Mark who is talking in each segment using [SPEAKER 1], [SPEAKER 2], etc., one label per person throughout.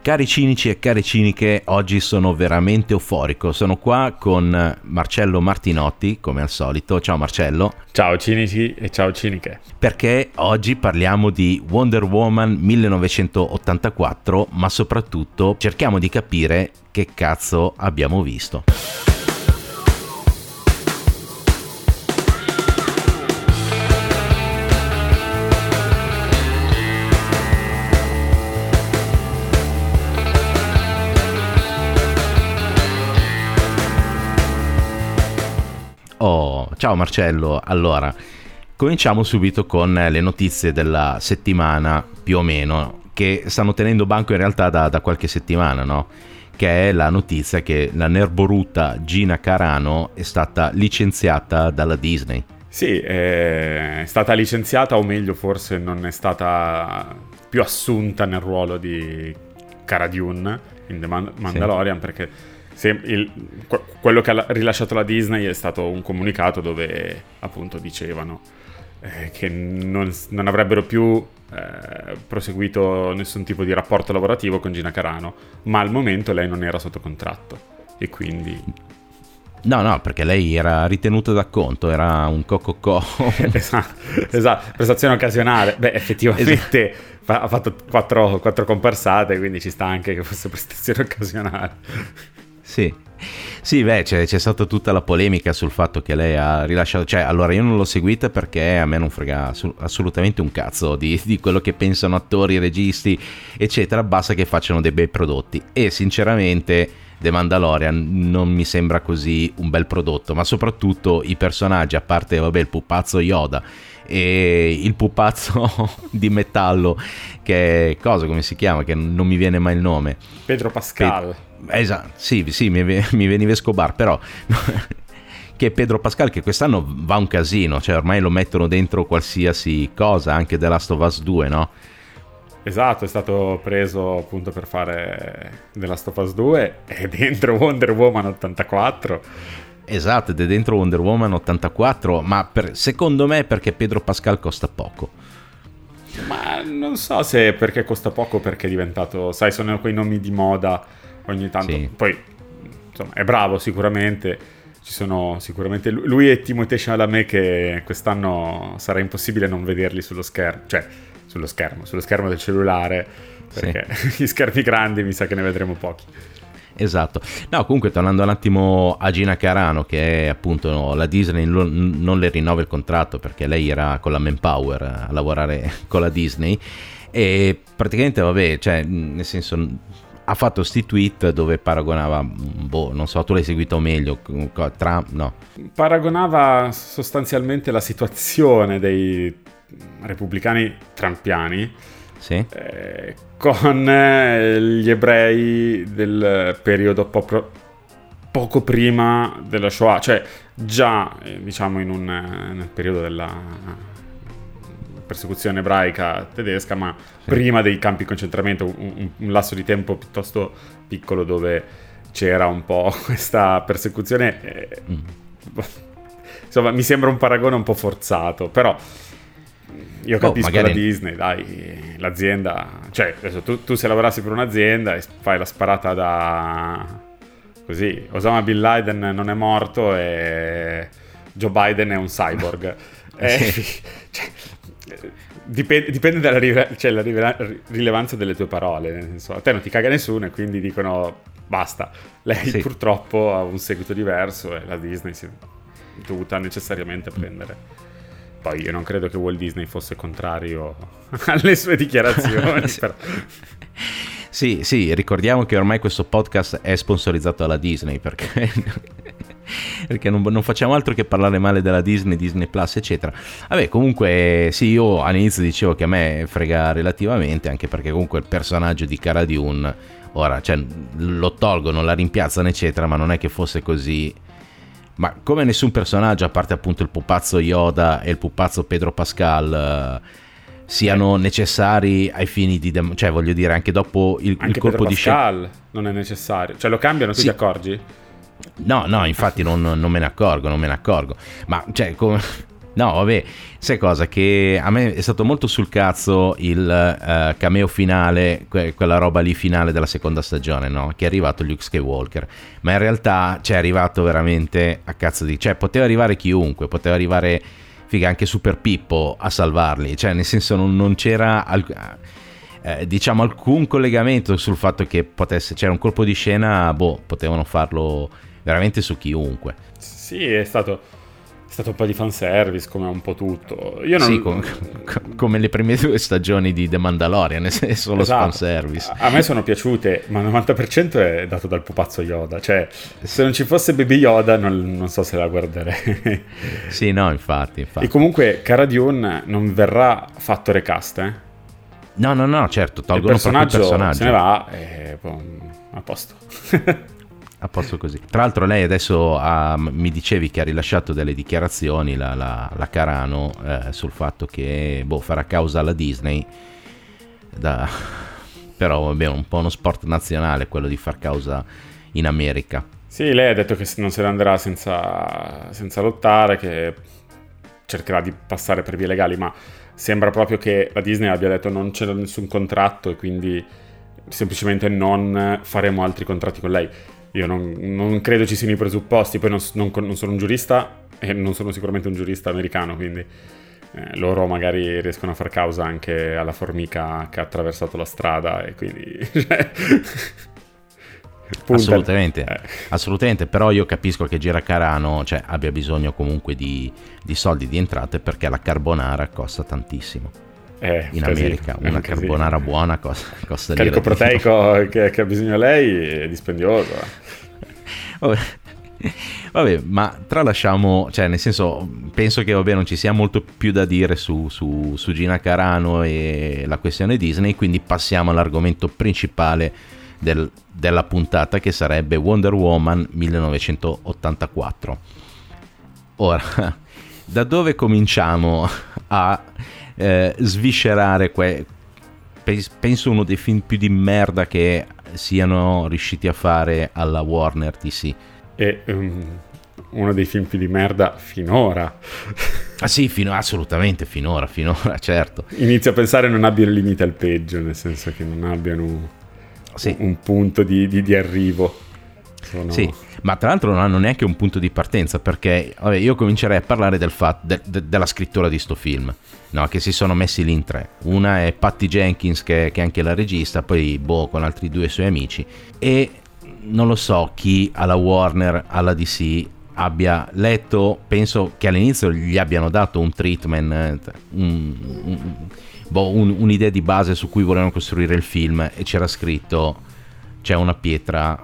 [SPEAKER 1] Cari cinici e cari ciniche, oggi sono veramente euforico. Sono qua con Marcello Martinotti, come al solito. Ciao Marcello.
[SPEAKER 2] Ciao cinici e ciao ciniche.
[SPEAKER 1] Perché oggi parliamo di Wonder Woman 1984, ma soprattutto cerchiamo di capire che cazzo abbiamo visto. Ciao Marcello. Allora, cominciamo subito con le notizie della settimana, più o meno, che stanno tenendo banco in realtà da, da qualche settimana, no? Che è la notizia che la nerboruta Gina Carano è stata licenziata dalla Disney.
[SPEAKER 2] Sì, è stata licenziata, o meglio, forse non è stata più assunta nel ruolo di Cara Dune in The Mandalorian sì. perché il, quello che ha rilasciato la Disney è stato un comunicato dove appunto dicevano eh, che non, non, avrebbero più eh, proseguito nessun tipo di rapporto lavorativo con Gina Carano, ma al momento lei non era sotto contratto e quindi...
[SPEAKER 1] No, no, perché lei era ritenuta da conto, era un cococò.
[SPEAKER 2] esatto, esatto, prestazione occasionale. Beh, effettivamente esatto. ha fatto quattro, quattro comparsate, quindi ci sta anche che fosse prestazione occasionale.
[SPEAKER 1] Sì. Sì, beh, c'è, c'è, stata tutta la polemica sul fatto che lei ha rilasciato. Cioè, allora io non l'ho seguita perché a me non frega assolutamente un cazzo di, di, quello che pensano attori, registi, eccetera. Basta che facciano dei bei prodotti. E sinceramente, The Mandalorian non mi sembra così un bel prodotto. Ma soprattutto i personaggi, a parte, vabbè, il pupazzo Yoda e il pupazzo di metallo che cosa come si chiama che non mi viene mai il nome
[SPEAKER 2] Pedro Pascal
[SPEAKER 1] Pe- esatto sì, sì mi, mi veniva Escobar però che Pedro Pascal che quest'anno va un casino cioè ormai lo mettono dentro qualsiasi cosa anche The Last of Us 2 no?
[SPEAKER 2] Esatto, è stato preso appunto per fare The Last of Us 2 e dentro Wonder Woman 84
[SPEAKER 1] Esatto, ed è dentro Wonder Woman 84, ma per, secondo me perché Pedro Pascal costa poco.
[SPEAKER 2] Ma non so se perché costa poco perché è diventato, sai, sono quei nomi di moda ogni tanto. Sì. Poi, insomma, è bravo sicuramente. Ci sono sicuramente lui e Timothée Chalamet che quest'anno sarà impossibile non vederli sullo schermo, cioè sullo schermo, sullo schermo del cellulare, perché sì. gli schermi grandi mi sa che ne vedremo pochi.
[SPEAKER 1] Esatto. No, comunque tornando un attimo a Gina Carano, che è appunto no, la Disney non le rinnova il contratto perché lei era con la Manpower a lavorare con la Disney e praticamente vabbè, cioè nel senso ha fatto sti tweet dove paragonava, boh, non so, tu l'hai seguito meglio, Trump, no.
[SPEAKER 2] Paragonava sostanzialmente la situazione dei repubblicani trampiani
[SPEAKER 1] sì.
[SPEAKER 2] eh, con eh, gli ebrei del periodo po- poco prima della Shoah, cioè già eh, diciamo in un, eh, nel periodo della persecuzione ebraica tedesca, ma sì. prima dei campi di concentramento, un, un, lasso di tempo piuttosto piccolo dove c'era un po' questa persecuzione. Eh, mm. Insomma, mi sembra un paragone un po' forzato, però io oh, capisco magari... la Disney, dai, l'azienda... Cioè, adesso tu, tu, se lavorassi per un'azienda e fai la sparata da... Così, Osama Bin Laden non è morto e Joe Biden è un cyborg. eh, cioè, dipende, dipende dalla rive- cioè, la rilevanza delle tue parole. Senso, a te non ti caga nessuno e quindi dicono basta. Lei sì. purtroppo ha un seguito diverso e la Disney si è dovuta necessariamente prendere poi io non credo che Walt Disney fosse contrario alle sue dichiarazioni. sì.
[SPEAKER 1] sì, sì, ricordiamo che ormai questo podcast è sponsorizzato dalla Disney perché, perché non, non, facciamo altro che parlare male della Disney, Disney Plus, eccetera. Vabbè, comunque sì, io all'inizio dicevo che a me frega relativamente, anche perché comunque il personaggio di Cara Dune, ora, cioè, lo tolgono, la rimpiazzano, eccetera, ma non è che fosse così ma come nessun personaggio, a parte appunto il pupazzo Yoda e il pupazzo Pedro Pascal, uh, siano eh. necessari ai fini di... Dem- cioè voglio dire, anche dopo il,
[SPEAKER 2] anche
[SPEAKER 1] il colpo
[SPEAKER 2] Pedro
[SPEAKER 1] di
[SPEAKER 2] scena... Non è necessario. Cioè lo cambiano, tu sì. ti accorgi?
[SPEAKER 1] No, no, infatti non, non, me ne accorgo, non me ne accorgo. Ma cioè, come No, vabbè, sai cosa? Che a me è stato molto sul cazzo il uh, cameo finale, que- quella roba lì finale della seconda stagione, no? Che è arrivato Luke Skywalker. Ma in realtà, cioè, è arrivato veramente a cazzo di... Cioè, poteva arrivare chiunque, poteva arrivare, figa, anche Super Pippo a salvarli. Cioè, nel senso, non, non c'era... Al- eh, diciamo alcun collegamento sul fatto che potesse c'era un colpo di scena boh potevano farlo veramente su chiunque
[SPEAKER 2] sì è stato stato un po' di fanservice come un po' tutto. Io non...
[SPEAKER 1] Sì, com- come le prime due stagioni di The Mandalorian, è solo esatto. fanservice.
[SPEAKER 2] A-, me sono piaciute, ma il 90% è dato dal pupazzo Yoda. Cioè, se non ci fosse Baby Yoda non, non so se la guarderei.
[SPEAKER 1] sì, no, infatti, infatti.
[SPEAKER 2] E comunque Cara Dune non verrà fatto recast, eh?
[SPEAKER 1] No, no, no, certo, tolgono
[SPEAKER 2] il personaggio, il personaggio. se ne va e poi, a posto.
[SPEAKER 1] a posto così. Tra l'altro lei adesso ha, mi dicevi che ha rilasciato delle dichiarazioni, la, la, la Carano, eh, sul fatto che boh, farà causa alla Disney, da... però vabbè, un po' uno sport nazionale quello di far causa in America.
[SPEAKER 2] Sì, lei ha detto che non se ne andrà senza, senza lottare, che cercherà di passare per vie legali, ma sembra proprio che la Disney abbia detto non c'è nessun contratto e quindi semplicemente non faremo altri contratti con lei io non, non, credo ci siano i presupposti, poi non, non, non, sono un giurista e non sono sicuramente un giurista americano, quindi eh, loro magari riescono a far causa anche alla formica che ha attraversato la strada e quindi...
[SPEAKER 1] Cioè, assolutamente, eh. assolutamente, però io capisco che Gira Carano cioè, abbia bisogno comunque di, di soldi di entrate perché la carbonara costa tantissimo. Eh, in America una carbonara buona costa, costa
[SPEAKER 2] carico proteico che, che, ha bisogno lei è dispendioso
[SPEAKER 1] vabbè. vabbè. ma tralasciamo cioè nel senso penso che vabbè non ci sia molto più da dire su, su, su Gina Carano e la questione Disney quindi passiamo all'argomento principale del, della puntata che sarebbe Wonder Woman 1984 ora da dove cominciamo a eh, sviscerare que- penso uno dei film più di merda che siano riusciti a fare alla Warner DC.
[SPEAKER 2] E um, uno dei film più di merda finora.
[SPEAKER 1] Ah sì, fino, assolutamente, finora, finora, certo.
[SPEAKER 2] Inizio a pensare non abbiano limite al peggio, nel senso che non abbiano sì. un, un punto di, di, di arrivo.
[SPEAKER 1] Sono... Sì, ma tra l'altro non hanno neanche un punto di partenza perché vabbè, io comincerei a parlare del fatto de, de, della scrittura di sto film, no? che si sono messi lì in tre. Una è Patty Jenkins che, che è anche la regista, poi Bo con altri due suoi amici e non lo so chi alla Warner, alla DC abbia letto, penso che all'inizio gli abbiano dato un treatment, un, un, boh, un, un'idea di base su cui volevano costruire il film e c'era scritto c'è una pietra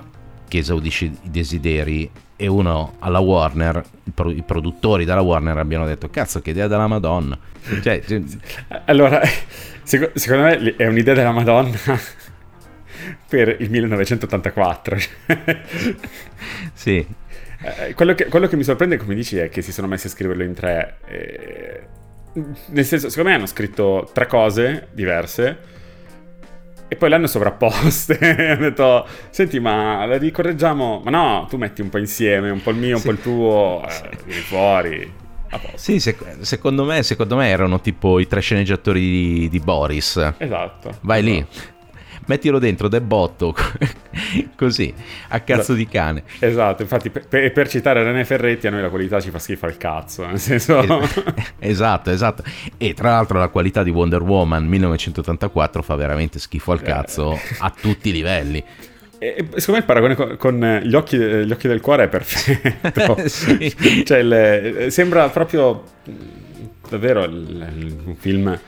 [SPEAKER 1] che esaudisce i desideri e uno alla Warner, i produttori della Warner abbiano detto cazzo che idea della Madonna. Cioè, cioè...
[SPEAKER 2] Allora, secondo me è un'idea della Madonna per il 1984.
[SPEAKER 1] sì.
[SPEAKER 2] Eh, quello, che, quello, che, mi sorprende, come dici, è che si sono messi a scriverlo in tre. Eh, nel senso, secondo me hanno scritto tre cose diverse e poi le hanno sovrapposte. hanno detto, senti, ma la ricorreggiamo? Ma no, tu metti un po' insieme, un po' il mio, un po' il tuo, eh, vieni fuori.
[SPEAKER 1] Sì, sec- secondo, me, secondo me erano tipo i tre sceneggiatori di, di Boris.
[SPEAKER 2] Esatto.
[SPEAKER 1] Vai
[SPEAKER 2] esatto.
[SPEAKER 1] lì mettilo dentro del botto così a cazzo esatto. di cane.
[SPEAKER 2] Esatto infatti per, per, citare René Ferretti a noi la qualità ci fa schifo al cazzo nel senso
[SPEAKER 1] esatto esatto. E tra l'altro la qualità di Wonder Woman 1984 fa veramente schifo al cazzo eh. a tutti i livelli.
[SPEAKER 2] E, secondo me il paragone con, con gli, occhi, gli, occhi, del cuore è perfetto. Cioè, le, sembra proprio davvero un film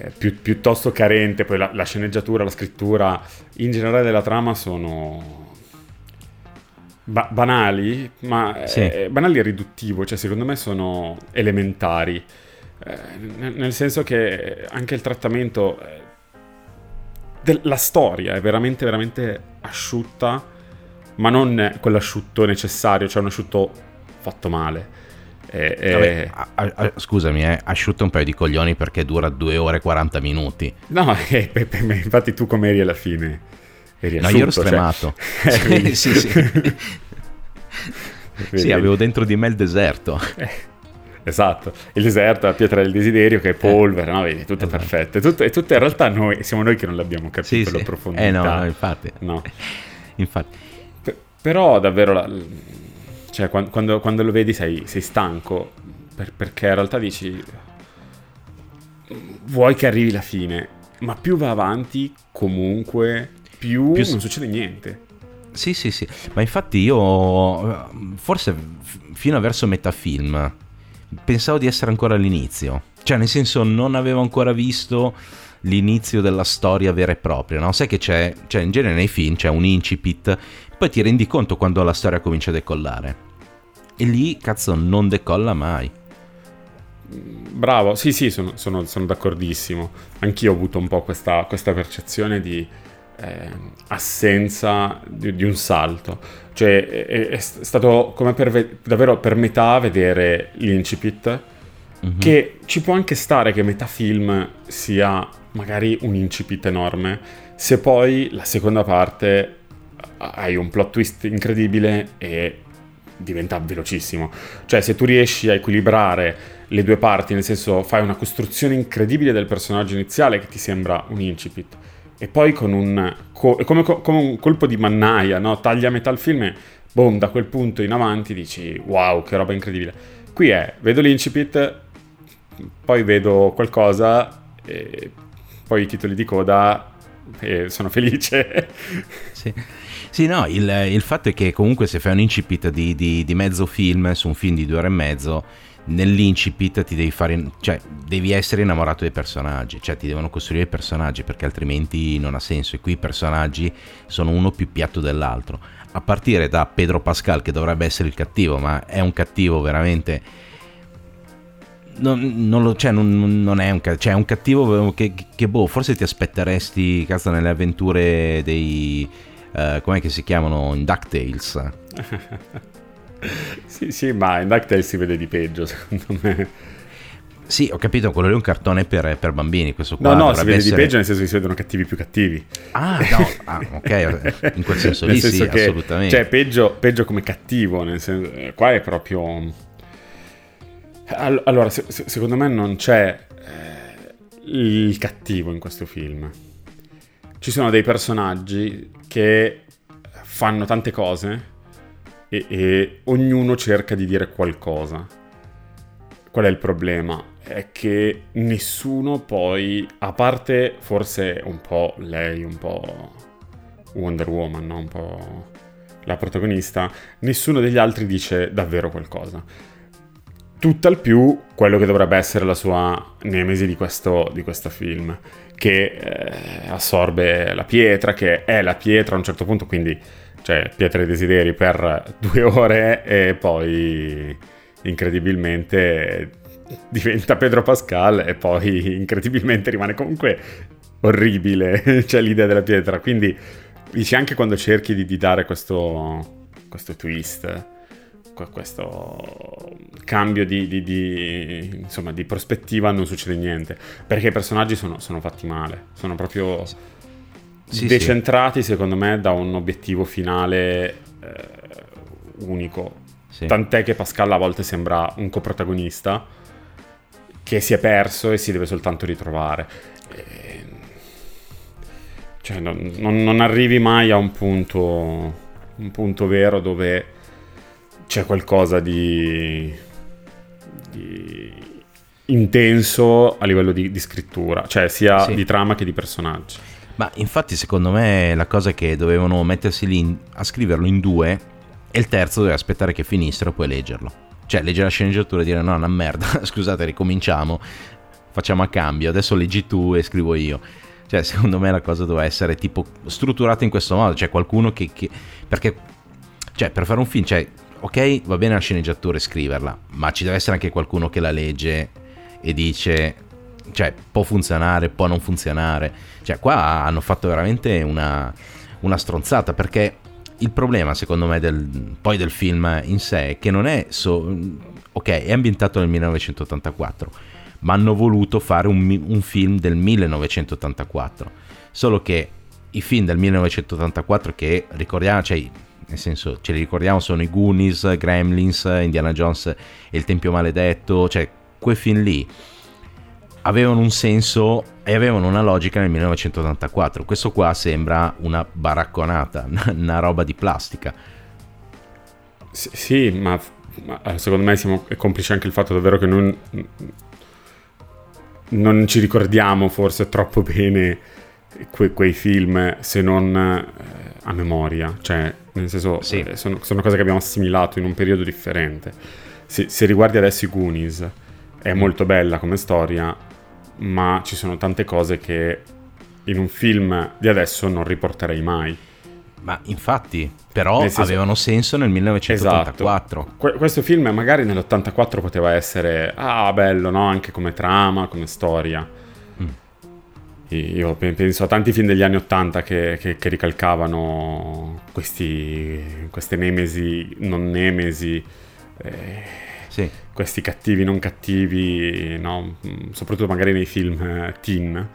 [SPEAKER 2] eh, più, piuttosto carente, poi la, la, sceneggiatura, la scrittura, in generale della trama sono ba- banali, ma sì. eh, banali e riduttivo, cioè secondo me sono elementari, eh, nel, nel, senso che anche il trattamento, eh, della storia è veramente, veramente asciutta, ma non quell'asciutto necessario, cioè un asciutto fatto male.
[SPEAKER 1] E, e... Vabbè, a, a, scusami, eh, asciutta un paio di coglioni perché dura 2 ore e 40 minuti.
[SPEAKER 2] No, eh, infatti tu come eri alla fine? Eri
[SPEAKER 1] no, io ero cioè. stremato. Cioè... sì, sì. sì, avevo dentro di me il deserto.
[SPEAKER 2] Eh, esatto. Il deserto, la pietra del desiderio che è polvere, no? Vedi, tutto esatto. perfetto. E tutto, tutto in realtà noi, siamo noi che non l'abbiamo capito sì, la profondità.
[SPEAKER 1] Eh no, no infatti. No. infatti.
[SPEAKER 2] P- però davvero, la, cioè, quando, quando, lo vedi sei, sei stanco, per, perché in realtà dici, vuoi che arrivi la fine, ma più va avanti comunque, più, più non succede niente.
[SPEAKER 1] Sì, sì, sì, ma infatti io forse fino a verso metà film pensavo di essere ancora all'inizio, cioè nel senso non avevo ancora visto l'inizio della storia vera e propria, no? Sai che c'è, cioè in genere nei film c'è un incipit, poi ti rendi conto quando la storia comincia a decollare. E lì, cazzo, non decolla mai.
[SPEAKER 2] Bravo, sì, sì, sono, sono, sono d'accordissimo. Anch'io ho avuto un po' questa, questa percezione di eh, assenza di, di, un salto. Cioè è, è stato come per, davvero per metà vedere l'incipit, mm-hmm. che ci può anche stare che metà film sia magari un incipit enorme, se poi la seconda parte hai un plot twist incredibile e diventa velocissimo. Cioè se tu riesci a equilibrare le due parti, nel senso fai una costruzione incredibile del personaggio iniziale che ti sembra un incipit, e poi con un, co- come, come, un colpo di mannaia, no? taglia a metà il film e boom, da quel punto in avanti dici wow, che roba incredibile. Qui è, vedo l'incipit, poi vedo qualcosa, poi i titoli di coda e sono felice.
[SPEAKER 1] Sì. Sì, no, il, il, fatto è che comunque se fai un incipit di, di, di mezzo film su un film di due ore e mezzo, nell'incipit ti devi fare, cioè devi essere innamorato dei personaggi, cioè ti devono costruire i personaggi perché altrimenti non ha senso e qui i personaggi sono uno più piatto dell'altro. A partire da Pedro Pascal che dovrebbe essere il cattivo, ma è un cattivo veramente non, non, lo, cioè, non, non è un, cioè, è un cattivo che, che, boh, forse ti aspetteresti cazzo nelle avventure dei uh, com'è che si chiamano in DuckTales.
[SPEAKER 2] sì, sì, ma in DuckTales si vede di peggio, secondo me.
[SPEAKER 1] Sì, ho capito, quello lì è un cartone per, per bambini, questo qua.
[SPEAKER 2] No, no, si vede essere... di peggio nel senso che si vedono cattivi più cattivi.
[SPEAKER 1] Ah, no, ah, ok, in quel senso lì senso sì, che, assolutamente.
[SPEAKER 2] Cioè, peggio, peggio, come cattivo, nel senso, eh, qua è proprio... Allora, se, secondo me non c'è eh, il cattivo in questo film. Ci sono dei personaggi che fanno tante cose e, e ognuno cerca di dire qualcosa. Qual è il problema? È che nessuno poi, a parte forse un po' lei, un po' Wonder Woman, no? un po' la protagonista, nessuno degli altri dice davvero qualcosa. Tutt'al più quello che dovrebbe essere la sua nemesi di questo, di questo film, che eh, assorbe la pietra, che è la pietra a un certo punto, quindi cioè Pietra dei Desideri per due ore e poi incredibilmente diventa Pedro Pascal e poi incredibilmente rimane comunque orribile, cioè l'idea della pietra, quindi dici anche quando cerchi di, di dare questo, questo twist, questo cambio di, di, di, insomma, di prospettiva non succede niente, perché i personaggi sono, sono fatti male, sono proprio sì, decentrati sì. secondo me da un obiettivo finale eh, unico. Sì. Tant'è che Pascal a volte sembra un coprotagonista che si è perso e si deve soltanto ritrovare. E... Cioè, non, non, non, arrivi mai a un punto, un punto vero dove c'è qualcosa di, di intenso a livello di, di, scrittura, cioè sia di trama che di personaggi.
[SPEAKER 1] Ma infatti secondo me la cosa è che dovevano mettersi lì a scriverlo in due e il terzo doveva aspettare che finissero e poi leggerlo. Cioè leggere la sceneggiatura e dire no, una merda, scusate, ricominciamo, facciamo a cambio, adesso leggi tu e scrivo io. Cioè secondo me la cosa doveva essere tipo strutturata in questo modo, cioè qualcuno che... che perché, cioè per fare un film, cioè, ok, va bene la sceneggiatura e scriverla, ma ci deve essere anche qualcuno che la legge e dice cioè può funzionare, può non funzionare. Cioè qua hanno fatto veramente una, una stronzata perché il problema secondo me del, poi del film in sé è che non è so, ok è ambientato nel 1984 ma hanno voluto fare un, un, film del 1984 solo che i film del 1984 che ricordiamo cioè nel senso ce li ricordiamo sono i Goonies, Gremlins, Indiana Jones e il Tempio Maledetto, cioè quei film lì avevano un senso e avevano una logica nel 1984. Questo qua sembra una baracconata, una roba di plastica.
[SPEAKER 2] Sì, sì ma, ma, secondo me siamo, è complice anche il fatto davvero che non, non ci ricordiamo forse troppo bene que, quei film se non eh, a memoria. Cioè, nel senso, sì. eh, sono, sono, cose che abbiamo assimilato in un periodo differente. Se, se riguardi adesso i Goonies, è molto bella come storia, ma ci sono tante cose che in un film di adesso non riporterei mai.
[SPEAKER 1] Ma infatti, però senso, avevano senso nel 1984.
[SPEAKER 2] Esatto. Que- questo film magari nell'84 poteva essere, ah bello, no? Anche come trama, come storia. Io penso a tanti film degli anni 80 che, che, che ricalcavano questi, queste nemesi, non nemesi. Eh, sì. questi cattivi non cattivi, no? soprattutto magari nei film eh, teen.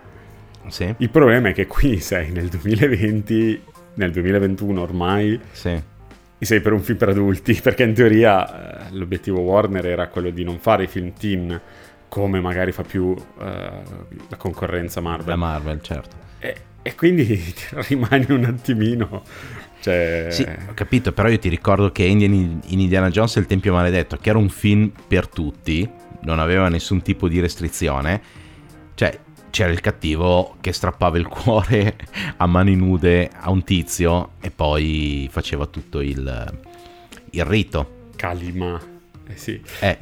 [SPEAKER 2] Sì. Il problema è che qui sei nel 2020, nel 2021 ormai, sì. sei per un film per adulti, perché in teoria eh, l'obiettivo Warner era quello di non fare i film teen come magari fa più eh, la concorrenza Marvel.
[SPEAKER 1] La Marvel, certo.
[SPEAKER 2] E, e quindi rimani un attimino cioè...
[SPEAKER 1] Sì, ho capito, però io ti ricordo che in Indiana Jones e il Tempio Maledetto, che era un film per tutti, non aveva nessun tipo di restrizione, cioè c'era il cattivo che strappava il cuore a mani nude a un tizio e poi faceva tutto il, il rito.
[SPEAKER 2] Kalima. Eh sì.
[SPEAKER 1] Eh,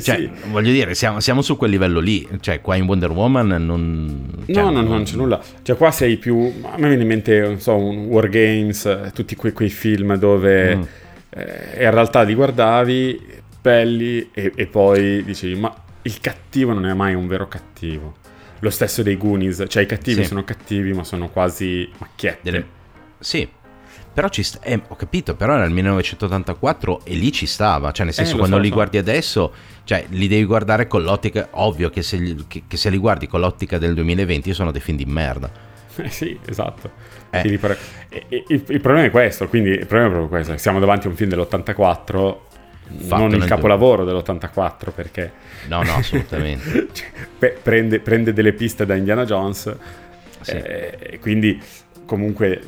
[SPEAKER 1] cioè, sì. voglio dire, siamo, siamo, su quel livello lì. Cioè, qua in Wonder Woman non...
[SPEAKER 2] Cioè, no, no, non c'è nulla. Cioè, qua sei più... A me viene in mente, non so, un War Games, eh, tutti quei, quei film dove mm. eh, in realtà li guardavi belli e, e poi dicevi, ma il cattivo non è mai un vero cattivo. Lo stesso dei Goonies, cioè i cattivi sì. sono cattivi ma sono quasi macchiette. Delle...
[SPEAKER 1] Sì, però ci sta, eh, ho capito, però era il 1984 e lì ci stava, cioè nel senso eh, quando so, li so. guardi adesso, cioè li devi guardare con l'ottica, ovvio che se, che, che se li guardi con l'ottica del 2020 sono dei film di merda.
[SPEAKER 2] Eh sì, esatto. Eh. Il, il, il, problema è questo, quindi il problema è proprio questo, siamo davanti a un film dell'84 Fatto non il capolavoro dell'84 perché
[SPEAKER 1] no no assolutamente
[SPEAKER 2] cioè, prende, prende, delle piste da Indiana Jones sì. eh, e quindi comunque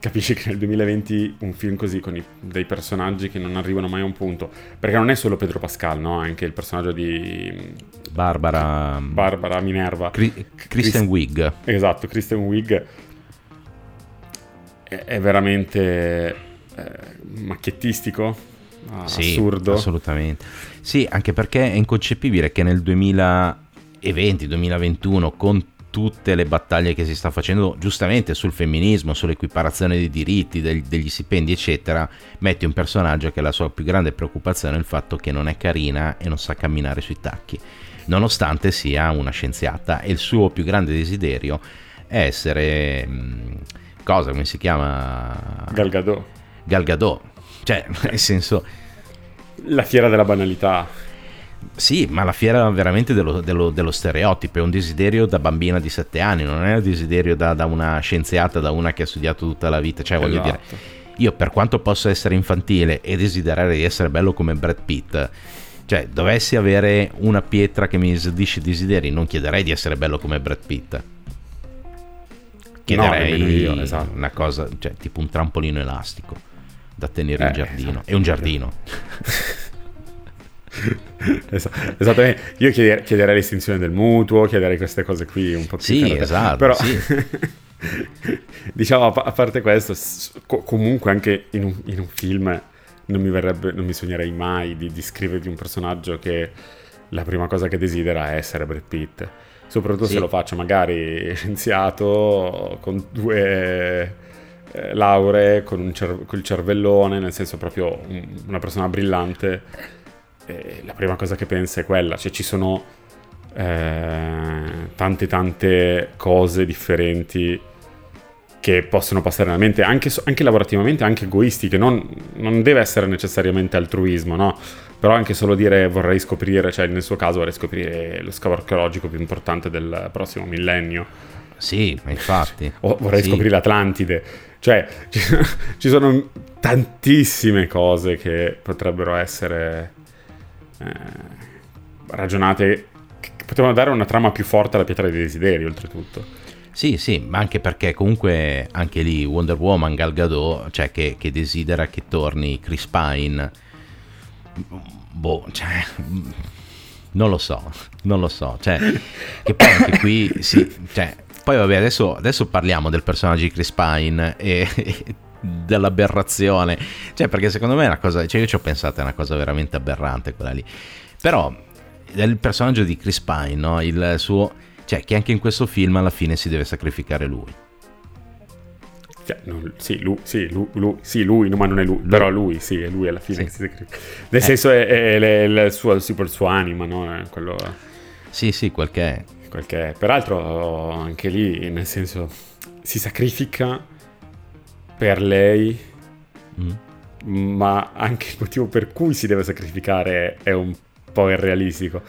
[SPEAKER 2] capisci che nel 2020 un film così con i, dei personaggi che non arrivano mai a un punto perché non è solo Pedro Pascal no? Anche il personaggio di
[SPEAKER 1] Barbara
[SPEAKER 2] Barbara Minerva.
[SPEAKER 1] Cri- Kristen Wiig.
[SPEAKER 2] Esatto Kristen Wiig. È, è veramente eh, macchiettistico
[SPEAKER 1] sì,
[SPEAKER 2] assurdo.
[SPEAKER 1] assolutamente. Sì anche perché è inconcepibile che nel 2020-2021 con tutte le battaglie che si sta facendo giustamente sul femminismo, sull'equiparazione dei diritti, degli, degli stipendi, eccetera, metti un personaggio che la sua più grande preoccupazione è il fatto che non è carina e non sa camminare sui tacchi, nonostante sia una scienziata e il suo più grande desiderio è essere... Mm, cosa, come si chiama?
[SPEAKER 2] Galgadot.
[SPEAKER 1] Galgadot, cioè nel senso...
[SPEAKER 2] La fiera della banalità.
[SPEAKER 1] Sì, ma la fiera veramente dello, dello, dello, stereotipo, è un desiderio da bambina di 7 anni, non è un desiderio da, da, una scienziata, da una che ha studiato tutta la vita, cioè voglio esatto. dire, io per quanto possa essere infantile e desiderare di essere bello come Brad Pitt, cioè dovessi avere una pietra che mi esordisce desideri, non chiederei di essere bello come Brad Pitt. Chiederei no, io, esatto. una cosa, cioè tipo un trampolino elastico da tenere eh, in giardino. Esatto. È un giardino.
[SPEAKER 2] Esattamente, io chiederei l'estinzione del mutuo, chiederei queste cose qui un po' più.
[SPEAKER 1] Sì, carate. esatto. Però, sì.
[SPEAKER 2] diciamo, a parte questo, comunque anche in un, in un film non mi, verrebbe, non mi sognerei mai di, di scrivere di un personaggio che la prima cosa che desidera è essere Brad Pitt. Soprattutto sì. se lo faccio magari scienziato con due eh, lauree, con, cer- col cervellone, nel senso proprio un, una persona brillante eh, la prima cosa che pensa è quella, cioè ci sono eh, tante tante cose differenti che possono passare nella mente, anche, anche lavorativamente, anche egoistiche, non, non, deve essere necessariamente altruismo, no? Però anche solo dire vorrei scoprire, cioè nel suo caso vorrei scoprire lo scavo archeologico più importante del prossimo millennio.
[SPEAKER 1] Sì, infatti.
[SPEAKER 2] o vorrei
[SPEAKER 1] sì.
[SPEAKER 2] scoprire l'Atlantide. Cioè, ci sono tantissime cose che potrebbero essere eh, ragionate, che potevano dare una trama più forte alla pietra dei desideri, oltretutto.
[SPEAKER 1] Sì, sì, ma anche perché comunque anche lì Wonder Woman, Gal Gadot, cioè che, che desidera che torni Chris Pine, boh, cioè, non lo so, non lo so, cioè, che poi anche qui, sì, cioè, poi vabbè, adesso, adesso parliamo del personaggio di Chris Pine e, e dell'aberrazione, cioè, perché secondo me è una cosa, cioè io ci ho pensato, è una cosa veramente aberrante quella lì, però il personaggio di Chris Pine, no? il suo cioè, che anche in questo film alla fine si deve sacrificare lui.
[SPEAKER 2] Cioè, non, sì, lui, sì, lui, lui, sì, lui, ma non è lui, però lui, sì, è lui alla fine sì. che si. Nel eh. senso è, è, è, è il, suo, il suo anima, no? Quello...
[SPEAKER 1] Sì, sì, quel che è.
[SPEAKER 2] Quel che è. Peraltro anche lì, nel senso, si sacrifica per lei, mm. ma anche il motivo per cui si deve sacrificare è un po' irrealistico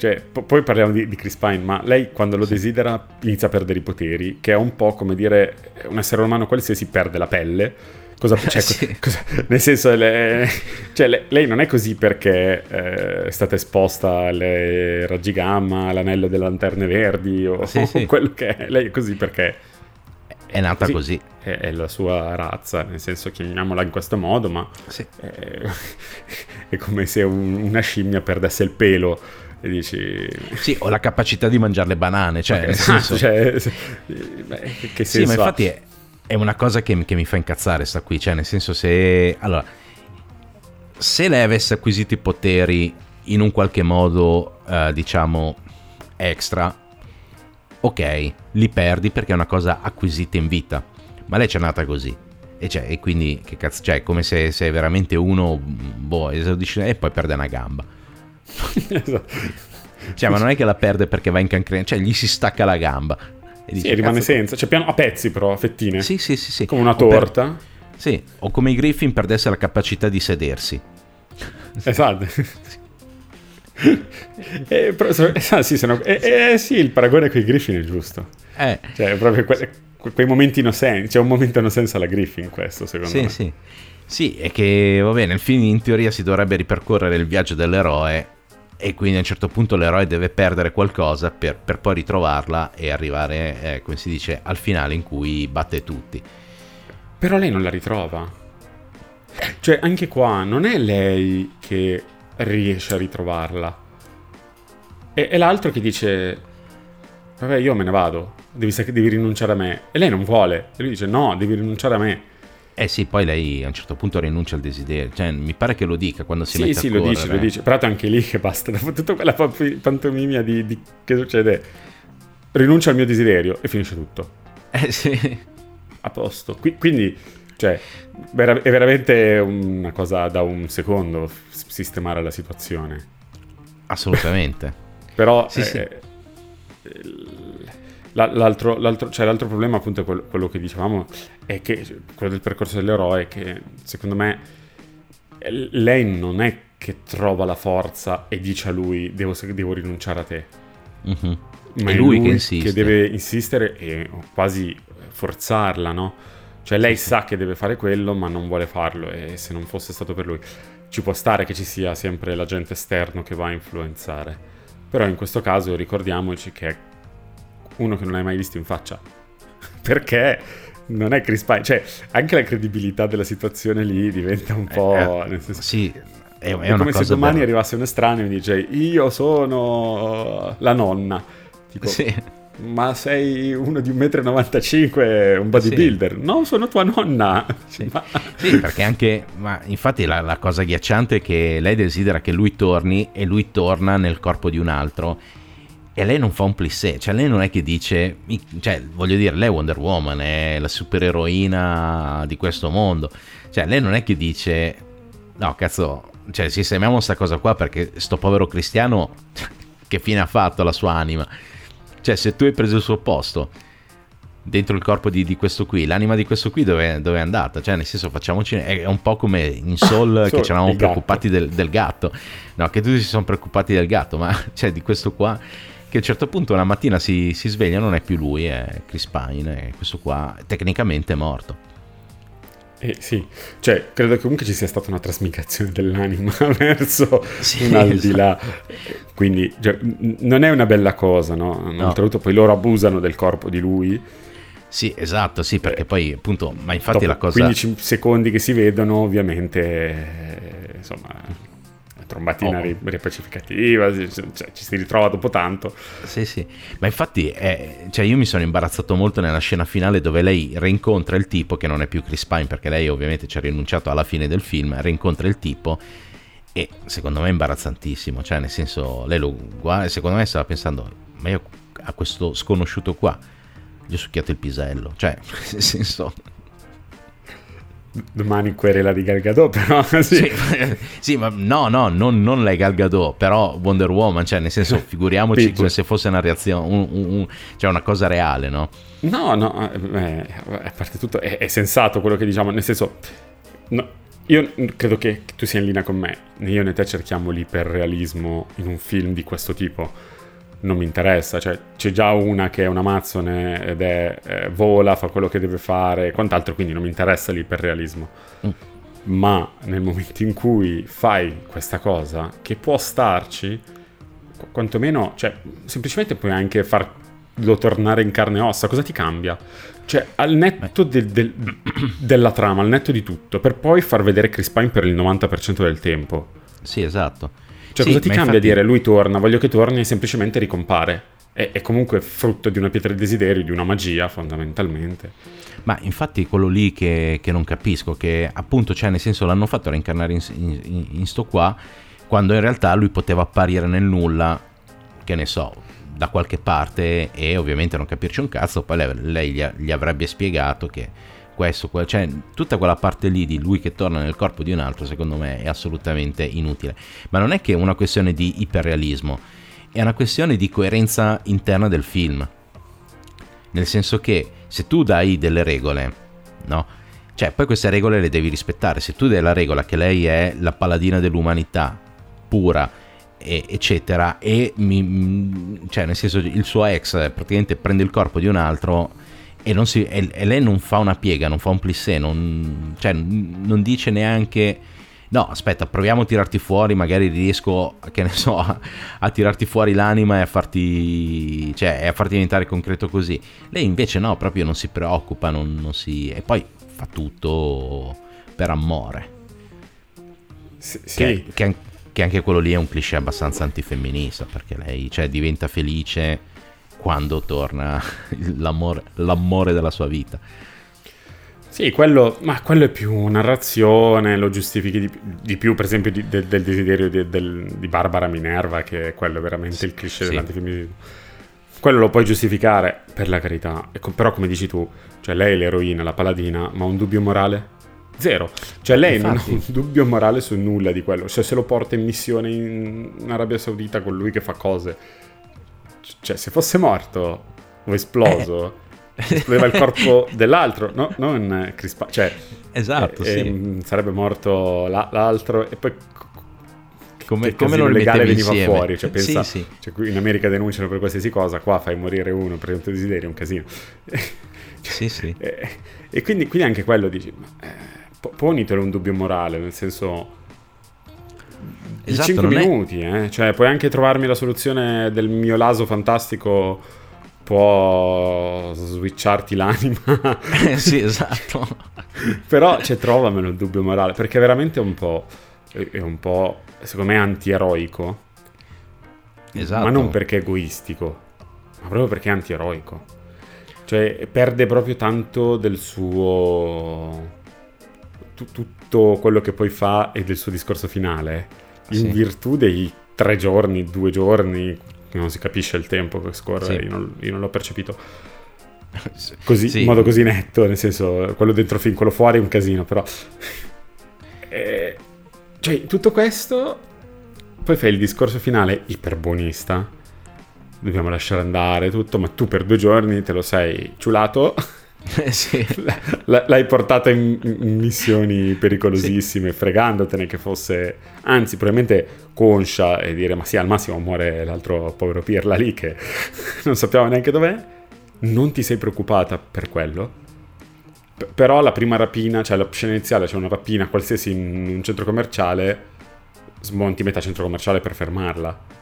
[SPEAKER 2] cioè, po- poi parliamo di, di, Chris Pine, ma lei quando lo sì. desidera inizia a perdere i poteri, che è un po' come dire un essere umano qualsiasi perde la pelle. Cosa, cioè, sì. cosa, nel senso, lei, cioè, lei, lei, non è così perché eh, è stata esposta alle raggi gamma, all'anello delle lanterne verdi o, sì, o quello che è. Lei è così perché
[SPEAKER 1] è nata così. così.
[SPEAKER 2] È, è, la sua razza, nel senso chiamiamola in questo modo, ma sì. è, è, come se un, una scimmia perdesse il pelo e dici...
[SPEAKER 1] Sì, ho la capacità di mangiare le banane, cioè... Okay, senso...
[SPEAKER 2] cioè beh, che senso
[SPEAKER 1] sì, ma infatti è, è, una cosa che, che mi fa incazzare sta qui, cioè nel senso se... Allora, se lei avesse acquisito i poteri in un qualche modo, eh, diciamo, extra, ok, li perdi perché è una cosa acquisita in vita, ma lei c'è nata così. E, cioè, e quindi, che cazzo, cioè, è come se, se veramente uno, boh, esordisce e poi perde una gamba esatto. Cioè, ma non è che la perde perché va in cancrena, cioè gli si stacca la gamba.
[SPEAKER 2] E dice, sì, rimane senza, cioè piano a pezzi però, a fettine.
[SPEAKER 1] Sì, sì, sì, sì.
[SPEAKER 2] Come una torta.
[SPEAKER 1] Per... Sì, o come i Griffin perdesse la capacità di sedersi.
[SPEAKER 2] Esatto. Eh, però, eh, sì, sono, eh, eh, sì, il paragone con i Griffin è giusto. Eh. Cioè, proprio que- quei momenti innocenti. C'è un momento innocenza alla Griffin questo, secondo
[SPEAKER 1] sì,
[SPEAKER 2] me.
[SPEAKER 1] Sì, sì. Sì, è che, va bene, nel film in teoria si dovrebbe ripercorrere il viaggio dell'eroe e quindi a un certo punto l'eroe deve perdere qualcosa per, per poi ritrovarla e arrivare, eh, come si dice, al finale in cui batte tutti.
[SPEAKER 2] Però lei non la ritrova. Cioè, anche qua non è lei che riesce a ritrovarla. È, è l'altro che dice, vabbè, io me ne vado, devi, devi rinunciare a me. E lei non vuole. E lui dice, no, devi rinunciare a me.
[SPEAKER 1] Eh sì, poi lei a un certo punto rinuncia al desiderio, cioè mi pare che lo dica quando si
[SPEAKER 2] sì,
[SPEAKER 1] mette
[SPEAKER 2] sì,
[SPEAKER 1] a. Sì,
[SPEAKER 2] sì, lo dice, lo dice, però anche lì che basta, dopo tutta quella pantomimia di, di, che succede, rinuncia al mio desiderio e finisce tutto.
[SPEAKER 1] Eh sì.
[SPEAKER 2] A posto. Qui, quindi, cioè, è veramente una cosa da un secondo sistemare la situazione.
[SPEAKER 1] Assolutamente.
[SPEAKER 2] però... Sì, eh, sì. L'altro, l'altro, cioè, l'altro, problema appunto è quello, quello, che dicevamo è che quello del percorso dell'eroe che secondo me lei non è che trova la forza e dice a lui devo, devo rinunciare a te
[SPEAKER 1] mm-hmm.
[SPEAKER 2] ma è, è lui, lui che, che, deve insistere e quasi forzarla no? Cioè lei sì, sa sì. che deve fare quello ma non vuole farlo e se non fosse stato per lui ci può stare che ci sia sempre l'agente esterno che va a influenzare però in questo caso ricordiamoci che è uno che non hai mai visto in faccia. Perché non è Chris Pine, cioè anche la credibilità della situazione lì diventa un po'...
[SPEAKER 1] Eh, eh, senso, sì, è, è,
[SPEAKER 2] è come se domani bella. arrivasse un estraneo e mi dice io sono la nonna. Tipo, sì. Ma sei uno di 1,95 m, un bodybuilder? Sì. No, sono tua nonna.
[SPEAKER 1] Sì, ma... sì perché anche... Ma infatti la, la cosa agghiacciante è che lei desidera che lui torni e lui torna nel corpo di un altro e lei non fa un plissé, cioè lei non è che dice, cioè voglio dire, lei è Wonder Woman, è la supereroina di questo mondo, cioè lei non è che dice, no cazzo, cioè sistemiamo sta cosa qua perché sto povero cristiano, che fine ha fatto la sua anima? Cioè se tu hai preso il suo posto dentro il corpo di, di questo qui, l'anima di questo qui dove, dove, è andata? Cioè nel senso facciamoci, è un po' come in Soul che ci eravamo preoccupati del, del, gatto, no che tutti si sono preoccupati del gatto, ma cioè di questo qua che a un certo punto una mattina si, si sveglia non è più lui, è Chris Pine e questo qua tecnicamente è morto.
[SPEAKER 2] Eh, sì, cioè credo che comunque ci sia stata una trasmigrazione dell'anima verso sì, un aldilà, esatto. quindi cioè, non è una bella cosa, no? no. Oltretutto poi loro abusano del corpo di lui.
[SPEAKER 1] Sì, esatto, sì, perché eh, poi appunto, ma infatti
[SPEAKER 2] la
[SPEAKER 1] cosa...
[SPEAKER 2] 15 secondi che si vedono ovviamente, eh, insomma, trombatina oh. ripacificativa, cioè, ci si ritrova dopo tanto.
[SPEAKER 1] Sì, sì, ma infatti è, cioè io mi sono imbarazzato molto nella scena finale dove lei rincontra il tipo, che non è più Chris Pine perché lei ovviamente ci ha rinunciato alla fine del film, rincontra il tipo e secondo me è imbarazzantissimo, cioè nel senso lei lo guarda e secondo me stava pensando, ma io a questo sconosciuto qua gli ho succhiato il pisello, cioè nel senso
[SPEAKER 2] domani querela di Galgadot però sì.
[SPEAKER 1] Sì, sì, ma no no non, non lei Galgadot però Wonder Woman cioè nel senso figuriamoci come se fosse una reazione un, un, un, cioè una cosa reale no?
[SPEAKER 2] no no eh, a parte tutto è, è, sensato quello che diciamo nel senso no, io credo che tu sia in linea con me io e te cerchiamo l'iperrealismo in un film di questo tipo non mi interessa, cioè c'è già una che è un'Amazzone ed è eh, vola, fa quello che deve fare e quant'altro, quindi non mi interessa l'iperrealismo. Mm. Ma nel momento in cui fai questa cosa, che può starci, quantomeno, cioè, semplicemente puoi anche farlo tornare in carne e ossa, cosa ti cambia? Cioè, al netto del, del, della trama, al netto di tutto, per poi far vedere Chris Pine per il 90% del tempo.
[SPEAKER 1] Sì, esatto.
[SPEAKER 2] Cioè, sì, cosa ti cambia infatti... dire lui torna, voglio che torni e semplicemente ricompare? È, è, comunque frutto di una pietra di desiderio, di una magia, fondamentalmente.
[SPEAKER 1] Ma infatti quello lì che, che non capisco, che appunto, cioè, nel senso l'hanno fatto reincarnare in, in, in sto qua, quando in realtà lui poteva apparire nel nulla, che ne so, da qualche parte e ovviamente non capirci un cazzo, poi lei, lei gli, gli avrebbe spiegato che questo, cioè tutta quella parte lì di lui che torna nel corpo di un altro, secondo me è assolutamente inutile. Ma non è che è una questione di iperrealismo, è una questione di coerenza interna del film. Nel senso che se tu dai delle regole, no? Cioè, poi queste regole le devi rispettare. Se tu dai la regola che lei è la paladina dell'umanità pura, e, eccetera, e mi, cioè, nel senso il suo ex praticamente prende il corpo di un altro e, si, e, e, lei non fa una piega, non fa un plissé, non, cioè, non dice neanche no aspetta proviamo a tirarti fuori magari riesco che ne so a, a tirarti fuori l'anima e a farti cioè a farti diventare concreto così. Lei invece no proprio non si preoccupa non, non si, e poi fa tutto per amore.
[SPEAKER 2] Sì,
[SPEAKER 1] che, che, che, anche quello lì è un cliché abbastanza antifemminista perché lei cioè, diventa felice quando torna l'amore, l'amore della sua vita.
[SPEAKER 2] Sì, quello, ma quello è più narrazione, lo giustifichi di, di più, per esempio, di, del, del, desiderio di, del, di, Barbara Minerva, che è quello veramente sì, il cliché sì. dell'antifemminismo. Quello lo puoi giustificare, per la carità, però come dici tu, cioè lei è l'eroina, la paladina, ma un dubbio morale? Zero. Cioè lei Infatti. non ha un dubbio morale su nulla di quello. Cioè se lo porta in missione in Arabia Saudita con lui che fa cose cioè, se fosse morto o esploso, eh. esplodeva il corpo dell'altro, no? non Chris pa- cioè,
[SPEAKER 1] esatto, eh, sì.
[SPEAKER 2] eh, sarebbe morto la- l'altro e poi
[SPEAKER 1] come, come non legale veniva insieme.
[SPEAKER 2] fuori. Cioè, pensa, sì, sì. Cioè, qui in America denunciano per qualsiasi cosa, qua fai morire uno per un tuo desiderio, è un casino.
[SPEAKER 1] sì, sì.
[SPEAKER 2] E, e quindi, quindi, anche quello dici, eh, ponitelo un dubbio morale, nel senso Esatto, 5 minuti, è... eh? cioè puoi anche trovarmi la soluzione del mio laso fantastico può switcharti l'anima.
[SPEAKER 1] Eh, sì, esatto.
[SPEAKER 2] Però cioè, trovamelo il dubbio morale, perché è veramente un po', è un po', secondo me, anti-eroico. Esatto. Ma non perché è egoistico, ma proprio perché è anti-eroico. Cioè, perde proprio tanto del suo... tutto quello che poi fa e del suo discorso finale in sì. virtù dei tre giorni, due giorni, non si capisce il tempo che scorre, sì. io, non, io, non, l'ho percepito così, sì. in modo così netto, nel senso, quello dentro film, quello fuori è un casino, però... eh, cioè, tutto questo, poi fai il discorso finale iperbonista, dobbiamo lasciare andare tutto, ma tu per due giorni te lo sei ciulato
[SPEAKER 1] Eh, sì.
[SPEAKER 2] L'hai portata in, in missioni pericolosissime, sì. fregandotene che fosse, anzi, probabilmente conscia e dire: Ma sì, al massimo muore l'altro povero Pirla lì che non sappiamo neanche dov'è. Non ti sei preoccupata per quello. P- però la prima rapina, cioè la scena iniziale, c'è cioè una rapina qualsiasi in un centro commerciale, smonti metà centro commerciale per fermarla.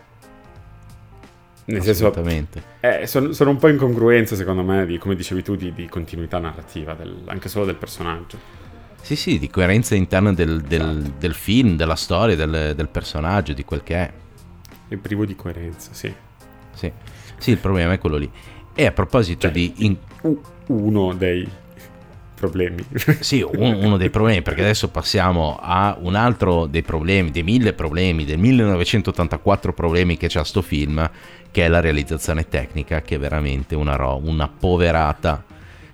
[SPEAKER 2] Nel senso, eh, sono, sono, un po' incongruenze secondo me, di, come dicevi tu, di, di continuità narrativa, del, anche solo del personaggio.
[SPEAKER 1] Sì, sì, di coerenza interna del, del, esatto. del film, della storia, del, del, personaggio, di quel che è.
[SPEAKER 2] È privo di coerenza, sì.
[SPEAKER 1] Sì, sì il problema è quello lì. E a proposito cioè, di... In...
[SPEAKER 2] Uno dei problemi.
[SPEAKER 1] Sì, un, uno dei problemi, perché adesso passiamo a un altro dei problemi, dei mille problemi, dei 1984 problemi che c'ha sto film, che è la realizzazione tecnica, che è veramente una, ro- una poverata.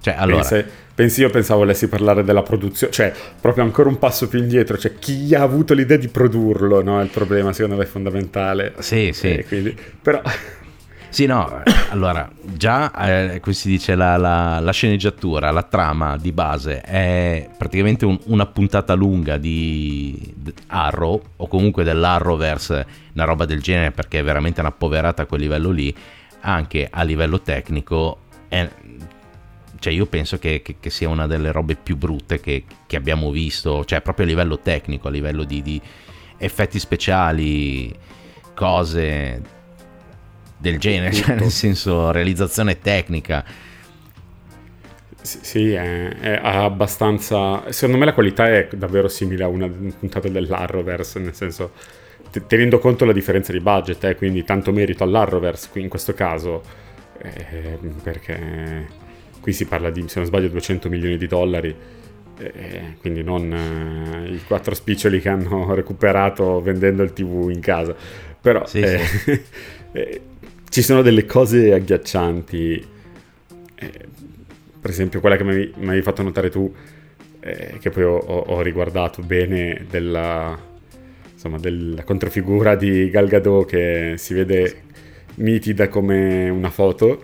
[SPEAKER 1] Cioè, allora...
[SPEAKER 2] Pensi, pensi, io pensavo volessi parlare della produzione, cioè proprio ancora un passo più indietro, cioè chi ha avuto l'idea di produrlo, no? Il problema secondo me è fondamentale.
[SPEAKER 1] Sì, sì.
[SPEAKER 2] Quindi, però...
[SPEAKER 1] Sì, no, allora, già, eh, come si dice, la, la, la, sceneggiatura, la trama di base è praticamente un, una puntata lunga di Arrow, o comunque dell'Arrowverse, una roba del genere, perché è veramente una poverata a quel livello lì, anche a livello tecnico, è, cioè io penso che, che, che, sia una delle robe più brutte che, che, abbiamo visto, cioè proprio a livello tecnico, a livello di, di effetti speciali, cose del genere, cioè nel senso realizzazione tecnica.
[SPEAKER 2] Sì, è, è, abbastanza... Secondo me la qualità è davvero simile a una puntata dell'Arrowverse, nel senso, tenendo conto la differenza di budget, eh, quindi tanto merito all'Arrowverse qui in questo caso, eh, perché qui si parla di, se non sbaglio, 200 milioni di dollari, eh, quindi non eh, i quattro spiccioli che hanno recuperato vendendo il tv in casa. Però sì, sì. Ci sono delle cose agghiaccianti. Eh, per esempio, quella che mi, avevi fatto notare tu, eh, che poi ho, ho, riguardato bene, della, insomma, della controfigura di Gal Gadot che si vede nitida come una foto.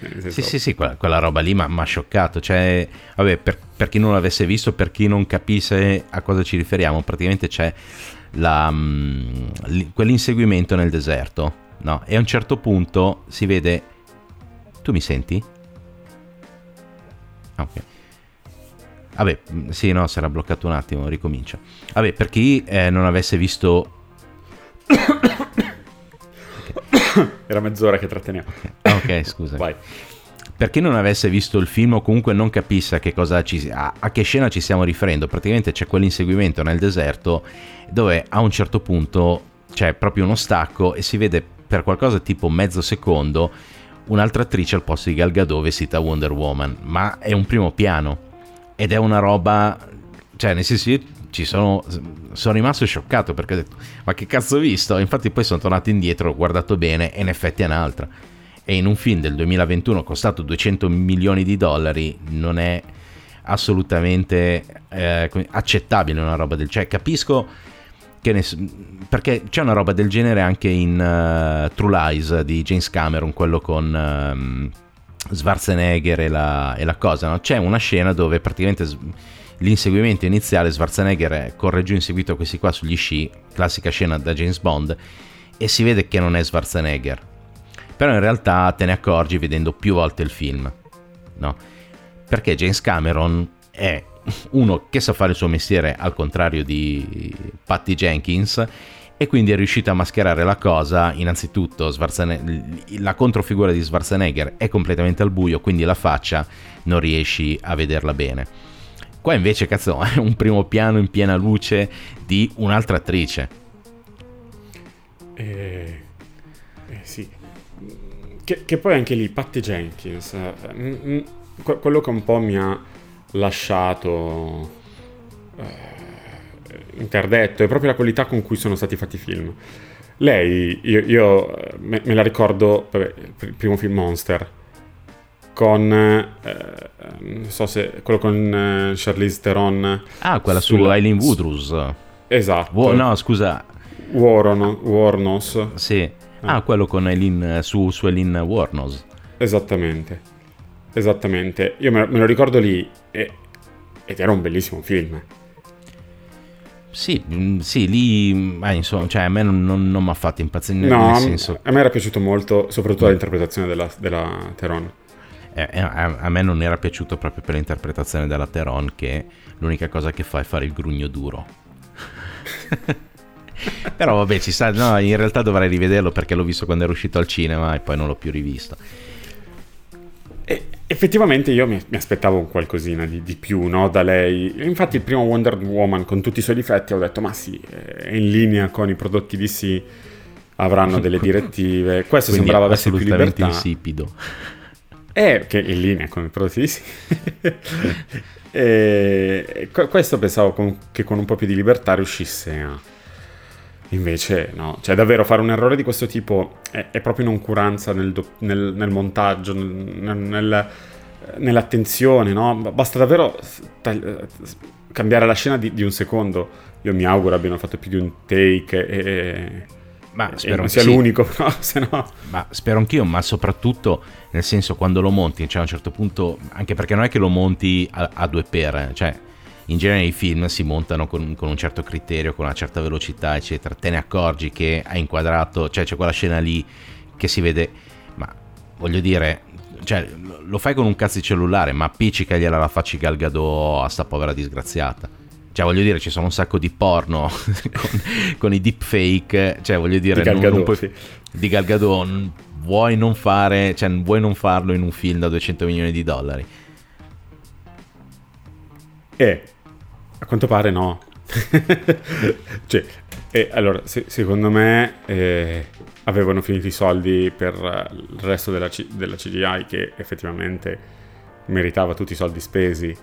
[SPEAKER 1] Eh, sì, sì, sì, quella, quella roba lì mi ha scioccato. Cioè, vabbè, per, per, chi non l'avesse visto, per chi non capisse a cosa ci riferiamo, praticamente c'è la, mm, quell'inseguimento nel deserto no? E a un certo punto si vede... Tu mi senti? Ah, ok. Vabbè, mm, sì, no, si era bloccato un attimo, ricomincia. Vabbè, per chi eh, non avesse visto...
[SPEAKER 2] Era mezz'ora che tratteniamo.
[SPEAKER 1] Ok, okay scusa.
[SPEAKER 2] Vai.
[SPEAKER 1] Per chi non avesse visto il film o comunque non capisse a che, ci, a, a che scena ci stiamo riferendo, praticamente c'è quell'inseguimento nel deserto dove a un certo punto c'è proprio uno stacco e si vede per qualcosa tipo mezzo secondo un'altra attrice al posto di Gal Gadot vestita Wonder Woman, ma è un primo piano ed è una roba, cioè nel senso io ci sono, sono rimasto scioccato perché ho detto ma che cazzo ho visto? Infatti poi sono tornato indietro, ho guardato bene e in effetti è un'altra. E in un film del 2021 costato 200 milioni di dollari non è assolutamente eh, accettabile una roba del... Cioè capisco ne, perché c'è una roba del genere anche in uh, True Lies di James Cameron, quello con um, Schwarzenegger e la, e la cosa. No? C'è una scena dove praticamente l'inseguimento iniziale Schwarzenegger corre giù inseguito a questi qua sugli sci, classica scena da James Bond, e si vede che non è Schwarzenegger. Però in realtà te ne accorgi vedendo più volte il film, no? Perché James Cameron è uno che sa fare il suo mestiere al contrario di Patty Jenkins e quindi è riuscito a mascherare la cosa. Innanzitutto la controfigura di Schwarzenegger è completamente al buio, quindi la faccia non riesci a vederla bene. Qua invece, cazzo, è un primo piano in piena luce di un'altra attrice.
[SPEAKER 2] Eh, eh sì. Che, che, poi anche lì Patty Jenkins, eh, mm, mm, quello che un po' mi ha lasciato eh, interdetto, è proprio la qualità con cui sono stati fatti i film. Lei, io, io me, me, la ricordo, vabbè, il primo film Monster, con, eh, non so se, quello con eh, Charlize Theron.
[SPEAKER 1] Ah, quella sulla... su Eileen Woodrus.
[SPEAKER 2] Esatto.
[SPEAKER 1] Wo- no, scusa.
[SPEAKER 2] Warren, Warnos.
[SPEAKER 1] Sì. Ah, ah, quello con Eileen, su, su Eileen Warnos.
[SPEAKER 2] Esattamente. Esattamente. Io me, lo ricordo lì e, ed era un bellissimo film.
[SPEAKER 1] Sì, mm, sì, lì, eh, insomma, cioè a me non, non, non mi ha fatto impazzire.
[SPEAKER 2] No,
[SPEAKER 1] nel senso...
[SPEAKER 2] a me era piaciuto molto, soprattutto mm. l'interpretazione della, della Teron.
[SPEAKER 1] eh, eh, a, a, me non era piaciuto proprio per l'interpretazione della Teron che l'unica cosa che fa è fare il grugno duro. Però vabbè, ci sta, no, in realtà dovrei rivederlo perché l'ho visto quando ero uscito al cinema e poi non l'ho più rivisto.
[SPEAKER 2] Effettivamente io mi, mi aspettavo un qualcosina di, di più no, da lei. Infatti il primo Wonder Woman con tutti i suoi difetti ho detto ma sì, è in linea con i prodotti DC, avranno delle direttive. Questo Quindi sembrava avesse più libertà.
[SPEAKER 1] insipido.
[SPEAKER 2] È che in linea con i prodotti DC. e questo pensavo con, che con un po' più di libertà riuscisse a Invece no, cioè davvero fare un errore di questo tipo è, è proprio un'oncuranza nel, do, nel, nel montaggio, nel, nel, nell'attenzione, no? Basta davvero tagli- cambiare la scena di, di, un secondo. Io mi auguro abbiano fatto più di un take e... Ma spero non sia sì. l'unico, no? Se no...
[SPEAKER 1] Ma spero anch'io, ma soprattutto nel senso quando lo monti, cioè a un certo punto, anche perché non è che lo monti a, a due per, cioè in genere i film si montano con, con, un certo criterio, con una certa velocità, eccetera. Te ne accorgi che hai inquadrato, cioè c'è quella scena lì che si vede, ma voglio dire, cioè, lo fai con un cazzo di cellulare, ma appiccicagliela la faccia Galgado a sta povera disgraziata. Cioè, voglio dire, ci sono un sacco di porno con, con, i deepfake, cioè, voglio dire,
[SPEAKER 2] di Galgado, non,
[SPEAKER 1] puoi,
[SPEAKER 2] sì.
[SPEAKER 1] di Galgado vuoi non fare, cioè, vuoi non farlo in un film da 200 milioni di dollari.
[SPEAKER 2] E a quanto pare no. cioè, e allora, se, secondo me eh, avevano finito i soldi per il resto della, C- della CGI che effettivamente meritava tutti i soldi spesi.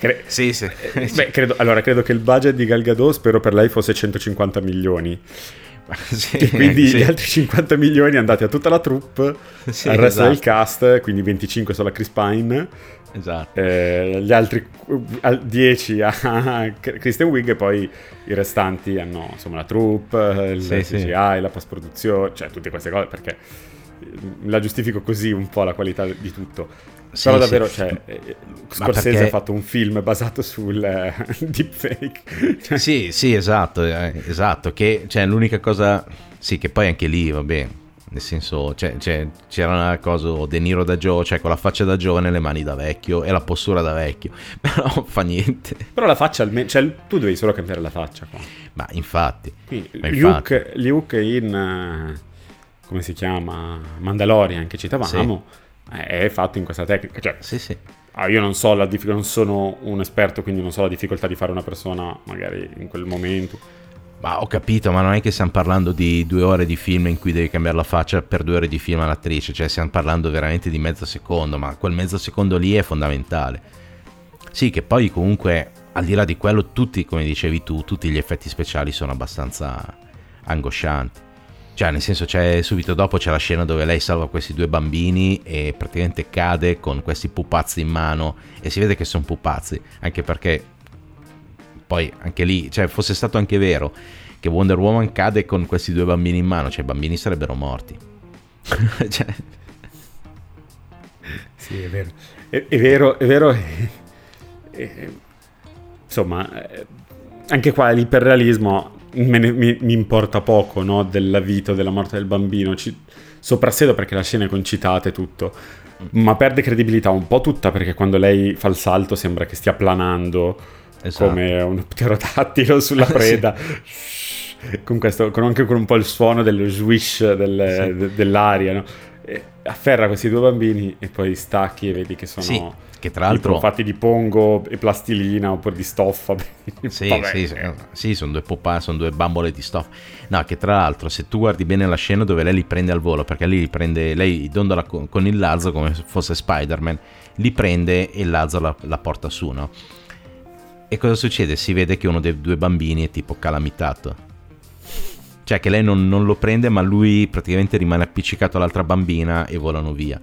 [SPEAKER 1] Cre- sì, sì.
[SPEAKER 2] Beh, credo, allora, credo che il budget di Gal Gadot spero per lei fosse 150 milioni. Sì, e quindi sì. gli altri 50 milioni andati a tutta la troupe, sì, al resto esatto. del cast, quindi 25 solo a Chris Pine
[SPEAKER 1] Esatto.
[SPEAKER 2] Eh, gli altri 10 a Kristen Wiig e poi i restanti hanno insomma la troupe, il sì, CGI, sì. la post-produzione, cioè tutte queste cose perché la giustifico così un po' la qualità di tutto. Sì, Però davvero, sì. cioè, eh, Scorsese perché... ha fatto un film basato sul eh, deepfake.
[SPEAKER 1] Cioè... Sì, sì, esatto, eh, esatto, che cioè, l'unica cosa, sì, che poi anche lì, va bene, nel senso, cioè, cioè, c'era una cosa De Niro da giovane, cioè con la faccia da giovane, le mani da vecchio e la postura da vecchio. Però fa niente.
[SPEAKER 2] Però la faccia almeno, cioè tu devi solo cambiare la faccia qua.
[SPEAKER 1] Ma infatti.
[SPEAKER 2] Quindi, ma infatti. Luke, Luke in, eh, come si chiama, Mandalorian che citavamo, sì. è fatto in questa tecnica. Cioè,
[SPEAKER 1] sì, sì.
[SPEAKER 2] Ah, io non so la difficoltà, non sono un esperto, quindi non so la difficoltà di fare una persona magari in quel momento
[SPEAKER 1] ma ho capito, ma non è che stiamo parlando di due ore di film in cui devi cambiare la faccia per due ore di film all'attrice, cioè stiamo parlando veramente di mezzo secondo, ma quel mezzo secondo lì è fondamentale. Sì, che poi comunque, al di là di quello, tutti, come dicevi tu, tutti gli effetti speciali sono abbastanza angoscianti. Cioè, nel senso, c'è subito dopo c'è la scena dove lei salva questi due bambini e praticamente cade con questi pupazzi in mano e si vede che sono pupazzi, anche perché poi anche lì, cioè fosse stato anche vero che Wonder Woman cade con questi due bambini in mano, cioè i bambini sarebbero morti. cioè...
[SPEAKER 2] Sì, è vero. È, è vero, è vero. insomma, anche qua l'iperrealismo ne, mi, mi, importa poco no? della vita o della morte del bambino. Ci, soprassedo perché la scena è concitata e tutto, ma perde credibilità un po' tutta perché quando lei fa il salto sembra che stia planando esatto. come un pterodattilo sulla preda. sì. con, questo, con anche con un po' il suono dello swish del, sì. de, dell'aria, no? afferra questi due bambini e poi stacchi e vedi che sono
[SPEAKER 1] sì, che tra l'altro
[SPEAKER 2] fatti di pongo e plastilina oppure di stoffa
[SPEAKER 1] sì, sì, sì, sono due popà, sono due bambole di stoffa no che tra l'altro se tu guardi bene la scena dove lei li prende al volo perché lei li prende lei dondola con, con il lazzo come se fosse Spider-Man li prende e il lazzo la, la porta su no e cosa succede? Si vede che uno dei due bambini è tipo calamitato. Cioè che lei non, non lo prende ma lui praticamente rimane appiccicato all'altra bambina e volano via.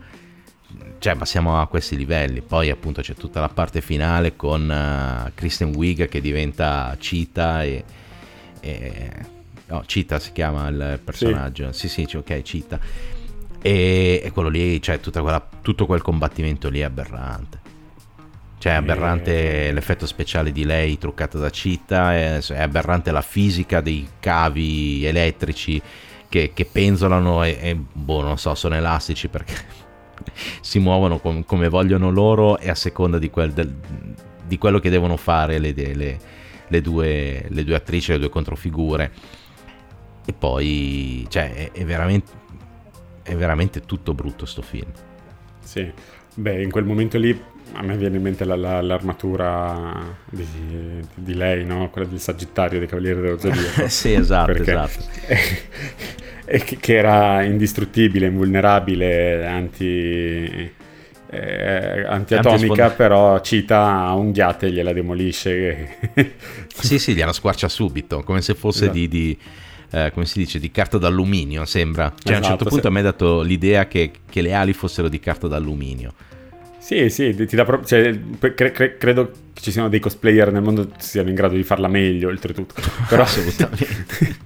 [SPEAKER 1] Cioè ma siamo a questi livelli. Poi appunto c'è tutta la parte finale con uh, Kristen Wiig che diventa Cheetah e... e... No, Cheetah si chiama il personaggio. Sì, sì, sì ok, Cheetah. E, e quello lì, cioè quella, tutto quel combattimento lì è aberrante. Cioè è aberrante e... l'effetto speciale di lei truccato da Citta, è, è, aberrante la fisica dei cavi elettrici che, che penzolano e, e, boh, non so, sono elastici perché si muovono com- come vogliono loro e a seconda di, quel, del, di quello che devono fare le, le, le, due, le due attrici, le due controfigure. E poi, cioè, è, è, veramente, è veramente tutto brutto sto film.
[SPEAKER 2] Sì, beh, in quel momento lì a me viene in mente la, la, l'armatura di, di, lei, no? quella del Sagittario dei Cavalieri dello Zodiaco.
[SPEAKER 1] sì, esatto, esatto.
[SPEAKER 2] È, che era indistruttibile, invulnerabile, anti, eh, antiatomica, però cita unghiate e gliela demolisce.
[SPEAKER 1] sì, sì, gliela squarcia subito, come se fosse esatto. di, di eh, come si dice, di carta d'alluminio, sembra. Cioè, esatto, a un certo esatto, punto sì. a me ha dato l'idea che, che le ali fossero di carta d'alluminio.
[SPEAKER 2] Sì, sì, ti dà pro- cioè, cre- cre- credo che ci siano dei cosplayer nel mondo che siano in grado di farla meglio, oltretutto. Però assolutamente.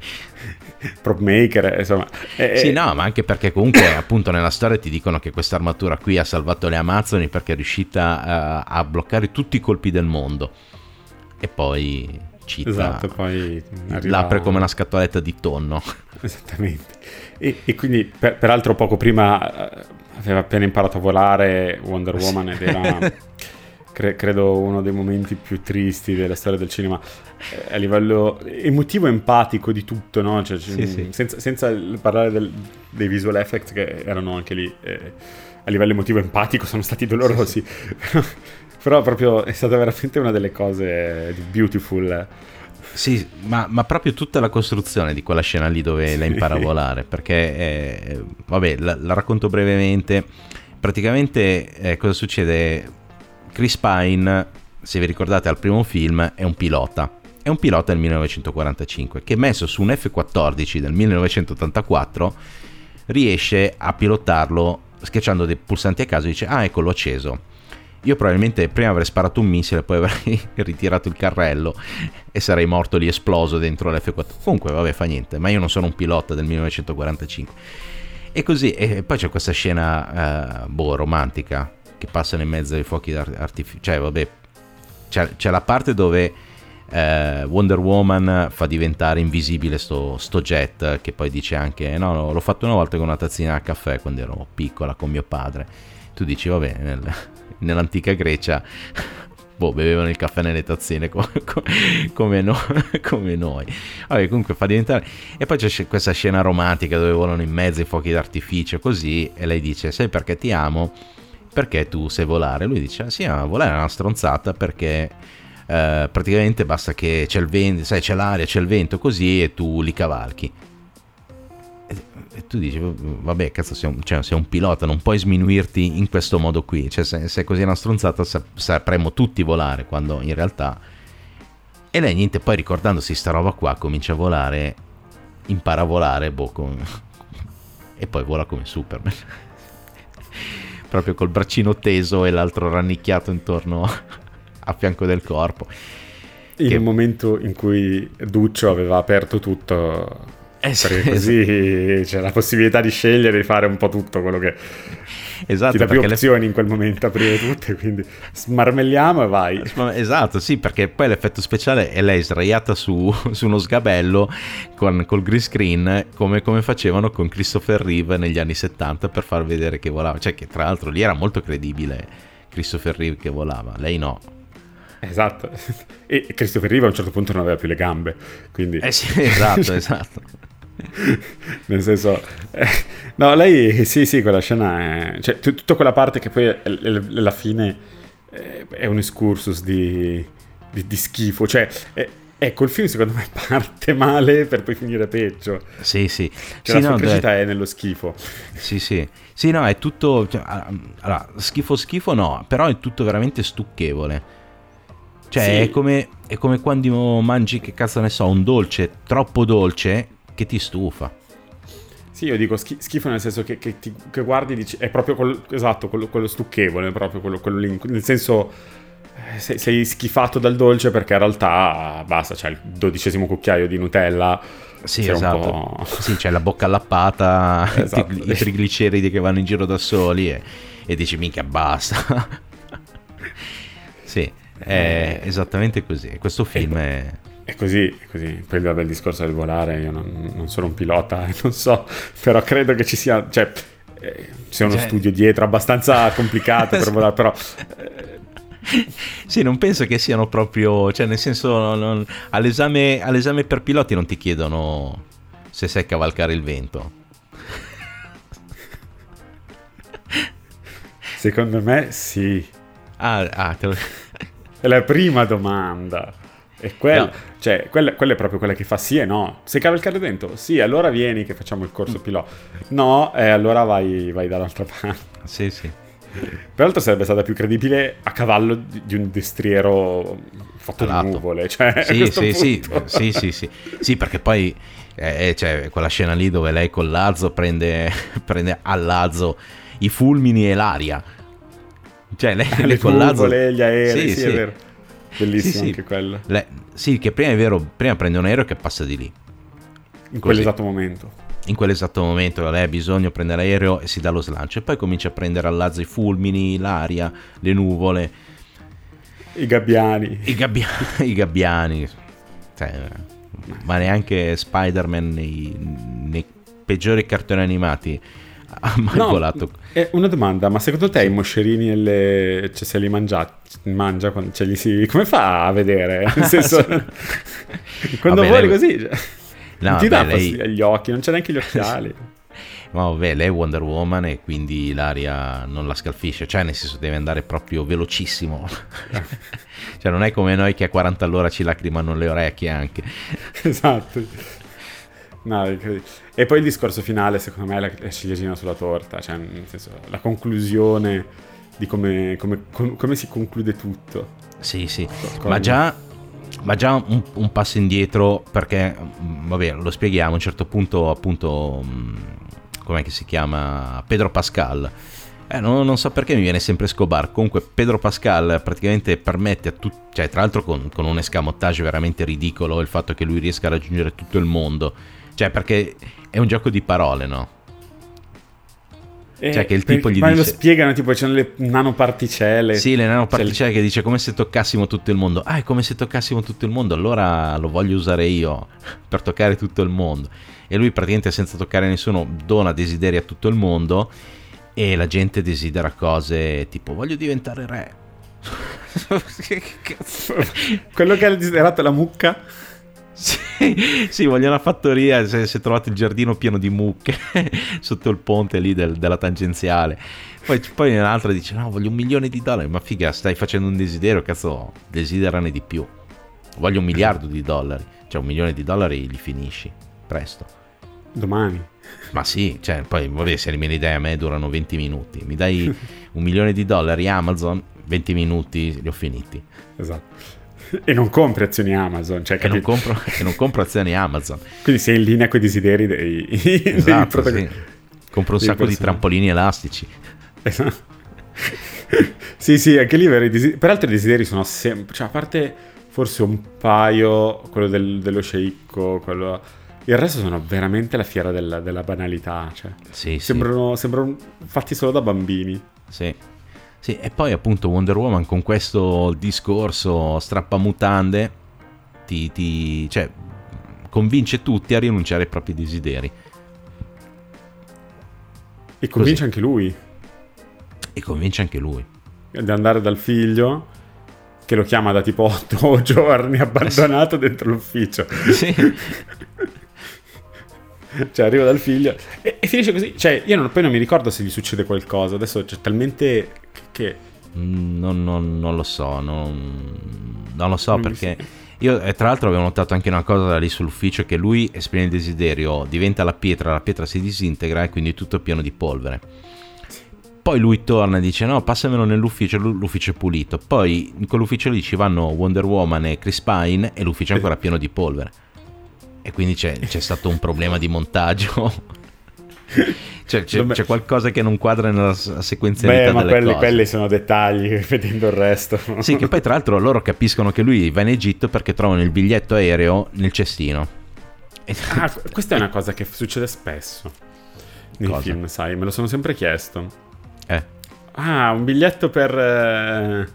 [SPEAKER 2] prop maker, insomma.
[SPEAKER 1] Eh, sì, no, ma anche perché comunque appunto nella storia ti dicono che questa armatura qui ha salvato le Amazzoni perché è riuscita uh, a bloccare tutti i colpi del mondo. E poi cita
[SPEAKER 2] esatto, poi
[SPEAKER 1] arriva... l'apre come una scatoletta di tonno.
[SPEAKER 2] Esattamente. E, e quindi, per, peraltro, poco prima eh, aveva appena imparato a volare Wonder Woman ed era cre- credo uno dei momenti più tristi della storia del cinema. Eh, a livello emotivo e empatico di tutto no? cioè, sì, sì. Senza, senza, parlare del, dei visual effects che erano anche lì eh, a livello emotivo e empatico sono stati dolorosi. Sì, però proprio è stata veramente una delle cose di beautiful
[SPEAKER 1] sì, ma, ma, proprio tutta la costruzione di quella scena lì dove la impara a volare, perché, eh, vabbè, la, la, racconto brevemente. Praticamente eh, cosa succede? Chris Pine, se vi ricordate al primo film, è un pilota. È un pilota del 1945 che messo su un F-14 del 1984 riesce a pilotarlo schiacciando dei pulsanti a caso e dice ah ecco l'ho acceso io probabilmente prima avrei sparato un missile, poi avrei ritirato il carrello e sarei morto lì esploso dentro l'F4. Comunque, vabbè, fa niente, ma io non sono un pilota del 1945. E così, e poi c'è questa scena, eh, boh, romantica, che passano in mezzo ai fuochi d'artificio. Cioè, vabbè, c'è, c'è, la parte dove eh, Wonder Woman fa diventare invisibile sto, sto, jet, che poi dice anche, no, l'ho fatto una volta con una tazzina a caffè quando ero piccola con mio padre. Tu dici, vabbè, nel, nell'antica Grecia boh, bevevano il caffè nelle tazzine come, come, no, come noi. Vabbè, comunque fa diventare... E poi c'è questa scena romantica dove volano in mezzo i fuochi d'artificio così e lei dice, sai perché ti amo? Perché tu sai volare? Lui dice, sì, ma volare è una stronzata perché... Uh, praticamente basta che c'è il vento, sai, c'è l'aria, c'è il vento così e tu li cavalchi e tu dici, vabbè, cazzo, sei un, cioè, sei un, pilota, non puoi sminuirti in questo modo qui. Cioè, se, se è così una stronzata, sapremmo tutti volare, quando in realtà... E lei, niente, poi ricordandosi sta roba qua, comincia a volare, impara a volare, boh, con... e poi vola come Superman. Proprio col braccino teso e l'altro rannicchiato intorno a fianco del corpo.
[SPEAKER 2] In che... momento in cui Duccio aveva aperto tutto eh sì, perché così esatto. c'è la possibilità di scegliere di fare un po' tutto quello che esatto, ti dà più opzioni le... in quel momento aprire tutte quindi smarmelliamo e vai
[SPEAKER 1] esatto sì perché poi l'effetto speciale è lei sdraiata su, su uno sgabello con, col green screen come, come, facevano con Christopher Reeve negli anni 70 per far vedere che volava cioè che tra l'altro lì era molto credibile Christopher Reeve che volava lei no
[SPEAKER 2] Esatto, e Christopher Reeve a un certo punto non aveva più le gambe, quindi...
[SPEAKER 1] Eh sì, esatto, esatto.
[SPEAKER 2] Nel senso, eh, no, lei sì, sì, quella scena è. Cioè, t- tutta quella parte che poi alla fine eh, è un excursus di, di, di schifo. Cioè, è, ecco, il film secondo me parte male per poi finire peggio.
[SPEAKER 1] Sì, sì.
[SPEAKER 2] Cioè,
[SPEAKER 1] sì,
[SPEAKER 2] la no, crescita è nello schifo.
[SPEAKER 1] Sì, sì. Sì, no, è tutto. Cioè, allora, schifo, schifo no, però è tutto veramente stucchevole. Cioè, sì. è, come, è come quando mangi, che cazzo ne so, un dolce troppo dolce che ti stufa.
[SPEAKER 2] Sì, io dico schifo nel senso che, che, ti, che guardi dici, è proprio quello, esatto, quello, quello stucchevole, proprio quello, quello lì, nel senso eh, sei, sei, schifato dal dolce perché in realtà basta, c'è il dodicesimo cucchiaio di Nutella.
[SPEAKER 1] Sì, esatto. Sì, c'è la bocca allappata, esatto. i, i trigliceridi che vanno in giro da soli e, e dici minchia basta. sì, è eh. esattamente così. Questo film è
[SPEAKER 2] è così, è così. Poi il bel discorso del volare, io non, non sono un pilota, non so, però credo che ci sia, cioè, eh, c'è uno cioè... studio dietro abbastanza complicato per volare, però...
[SPEAKER 1] Eh... Sì, non penso che siano proprio, cioè nel senso, non, non, all'esame, all'esame per piloti non ti chiedono se sai cavalcare il vento.
[SPEAKER 2] Secondo me sì.
[SPEAKER 1] Ah, ah te lo...
[SPEAKER 2] È la prima domanda. E quella, no. Cioè, quella, quella, è proprio quella che fa sì e no. Se cavalcare il vento? Sì, allora vieni che facciamo il corso mm. pilota. No, e allora vai, vai dall'altra parte.
[SPEAKER 1] Sì, sì.
[SPEAKER 2] Peraltro sarebbe stata più credibile a cavallo di un destriero fatto di nuvole. Cioè,
[SPEAKER 1] sì, sì, sì, sì, sì, sì, sì, perché poi eh, eh, cioè, quella scena lì dove lei con Lazzo prende, prende al Lazzo i fulmini e l'aria. Cioè, lei,
[SPEAKER 2] lei con Lazzo... gli aerei, sì, sì, sì. è vero. Bellissimo sì, anche quello.
[SPEAKER 1] Le, sì, che prima è vero, prima prende un aereo che passa di lì.
[SPEAKER 2] In quell'esatto momento.
[SPEAKER 1] In quell'esatto momento lei ha bisogno di prendere l'aereo e si dà lo slancio. E poi comincia a prendere al lazzo i fulmini, l'aria, le nuvole.
[SPEAKER 2] I gabbiani.
[SPEAKER 1] I, gabbia- i gabbiani. Cioè, ma neanche Spider-Man nei, nei peggiori cartoni animati ha mai no, volato.
[SPEAKER 2] È una domanda, ma secondo te i moscerini le... cioè, se li mangia, mangia quando li si... come fa a vedere? Nel senso, quando vuole lei... così... Cioè, no, non ti dà lei... gli occhi, non c'è neanche gli occhiali.
[SPEAKER 1] Ma vabbè, lei è Wonder Woman e quindi l'aria non la scalfisce, cioè nel senso deve andare proprio velocissimo. cioè non è come noi che a 40 all'ora ci lacrimano le orecchie anche.
[SPEAKER 2] esatto. No, e poi il discorso finale, secondo me, è la ciliegina sulla torta, cioè, nel senso, la conclusione di come, come, come si conclude tutto.
[SPEAKER 1] Sì, sì, Con... ma già, ma già un, un, passo indietro, perché, mm, vabbè, lo spieghiamo, a un certo punto, appunto, mm, com'è che si chiama? Pedro Pascal. Eh, non, non, so perché mi viene sempre Scobar. Comunque, Pedro Pascal praticamente permette a tutti, cioè, tra l'altro, con, con un escamotage veramente ridicolo, il fatto che lui riesca a raggiungere tutto il mondo cioè, perché è un gioco di parole, no?
[SPEAKER 2] Eh, cioè che il tipo gli ma dice... lo spiegano, tipo c'è le nanoparticelle.
[SPEAKER 1] Sì, le nanoparticelle che dice come se toccassimo tutto il mondo. Ah, è come se toccassimo tutto il mondo, allora lo voglio usare io per toccare tutto il mondo. E lui praticamente senza toccare nessuno dona desideri a tutto il mondo e la gente desidera cose tipo voglio diventare re.
[SPEAKER 2] che cazzo? Quello che ha desiderato la mucca?
[SPEAKER 1] Sì, sì, voglio una fattoria se, se, trovate il giardino pieno di mucche sotto il ponte lì del, della tangenziale. Poi, poi un'altra dice: No, voglio un milione di dollari. Ma figa, stai facendo un desiderio, cazzo, desiderane di più. Voglio un miliardo di dollari. Cioè, un milione di dollari li finisci presto.
[SPEAKER 2] Domani.
[SPEAKER 1] Ma sì, cioè, poi vabbè, se le mie idee a me durano 20 minuti. Mi dai un milione di dollari Amazon, 20 minuti li ho finiti.
[SPEAKER 2] Esatto. e non compri azioni Amazon. Cioè,
[SPEAKER 1] e, non compro, e, non compro, azioni Amazon.
[SPEAKER 2] Quindi sei in linea con i desideri dei,
[SPEAKER 1] esatto, dei sì. Compro un sacco di trampolini elastici.
[SPEAKER 2] Esatto. sì, sì, anche lì desideri... peraltro i desideri sono sempre, cioè a parte forse un paio, quello del, dello sceicco, quello... Il resto sono veramente la fiera della, della banalità, cioè.
[SPEAKER 1] Sì,
[SPEAKER 2] sembrano, sì. sembrano fatti solo da bambini.
[SPEAKER 1] Sì. Sì, e poi appunto Wonder Woman con questo discorso strappamutande ti, ti cioè, convince tutti a rinunciare ai propri desideri.
[SPEAKER 2] E convince Così. anche lui.
[SPEAKER 1] E convince anche lui.
[SPEAKER 2] Di andare dal figlio, che lo chiama da tipo 8 giorni, abbandonato dentro l'ufficio. Sì. cioè arriva dal figlio e, e, finisce così. Cioè, io non, poi non mi ricordo se gli succede qualcosa. Adesso c'è talmente che...
[SPEAKER 1] Mm, non, non, non lo so, non, non lo so perché... Io eh, tra l'altro avevo notato anche una cosa lì sull'ufficio che lui esprime il desiderio, diventa la pietra, la pietra si disintegra e quindi tutto è pieno di polvere. Poi lui torna e dice no, passamelo nell'ufficio, l'ufficio è pulito. Poi in quell'ufficio lì ci vanno Wonder Woman e Chris Pine e l'ufficio è ancora pieno di polvere. E quindi c'è, c'è stato un problema di montaggio. Cioè, c'è, c'è, qualcosa che non quadra nella sequenzialità Beh, ma
[SPEAKER 2] quelli, quelli, sono dettagli, vedendo il resto.
[SPEAKER 1] Sì, che poi tra l'altro loro capiscono che lui va in Egitto perché trovano il biglietto aereo nel cestino.
[SPEAKER 2] Ah, questa è una cosa che succede spesso nei cosa? film, sai, me lo sono sempre chiesto.
[SPEAKER 1] Eh.
[SPEAKER 2] Ah, un biglietto per... Eh,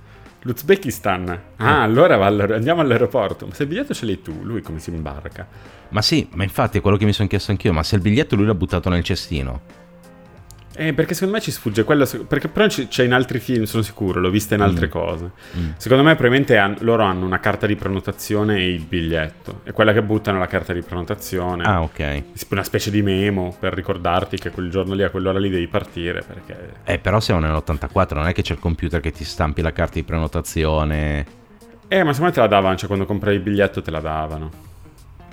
[SPEAKER 2] l'Uzbekistan. Ah, allora andiamo all'aeroporto. Ma se il biglietto ce l'hai tu, lui come si imbarca?
[SPEAKER 1] Ma sì, ma infatti è quello che mi sono chiesto anch'io, ma se il biglietto lui l'ha buttato nel cestino.
[SPEAKER 2] Eh, perché secondo me ci sfugge quello. Perché però c'è in altri film, sono sicuro, l'ho vista in altre mm. cose. Mm. Secondo me, probabilmente han, loro hanno una carta di prenotazione e il biglietto. E quella che buttano è la carta di prenotazione.
[SPEAKER 1] Ah, ok.
[SPEAKER 2] Una specie di memo per ricordarti che quel giorno lì, a quell'ora lì devi partire. Perché...
[SPEAKER 1] Eh, però siamo nell'84, non è che c'è il computer che ti stampi la carta di prenotazione.
[SPEAKER 2] Eh, ma secondo me te la davano, cioè quando comprai il biglietto te la davano.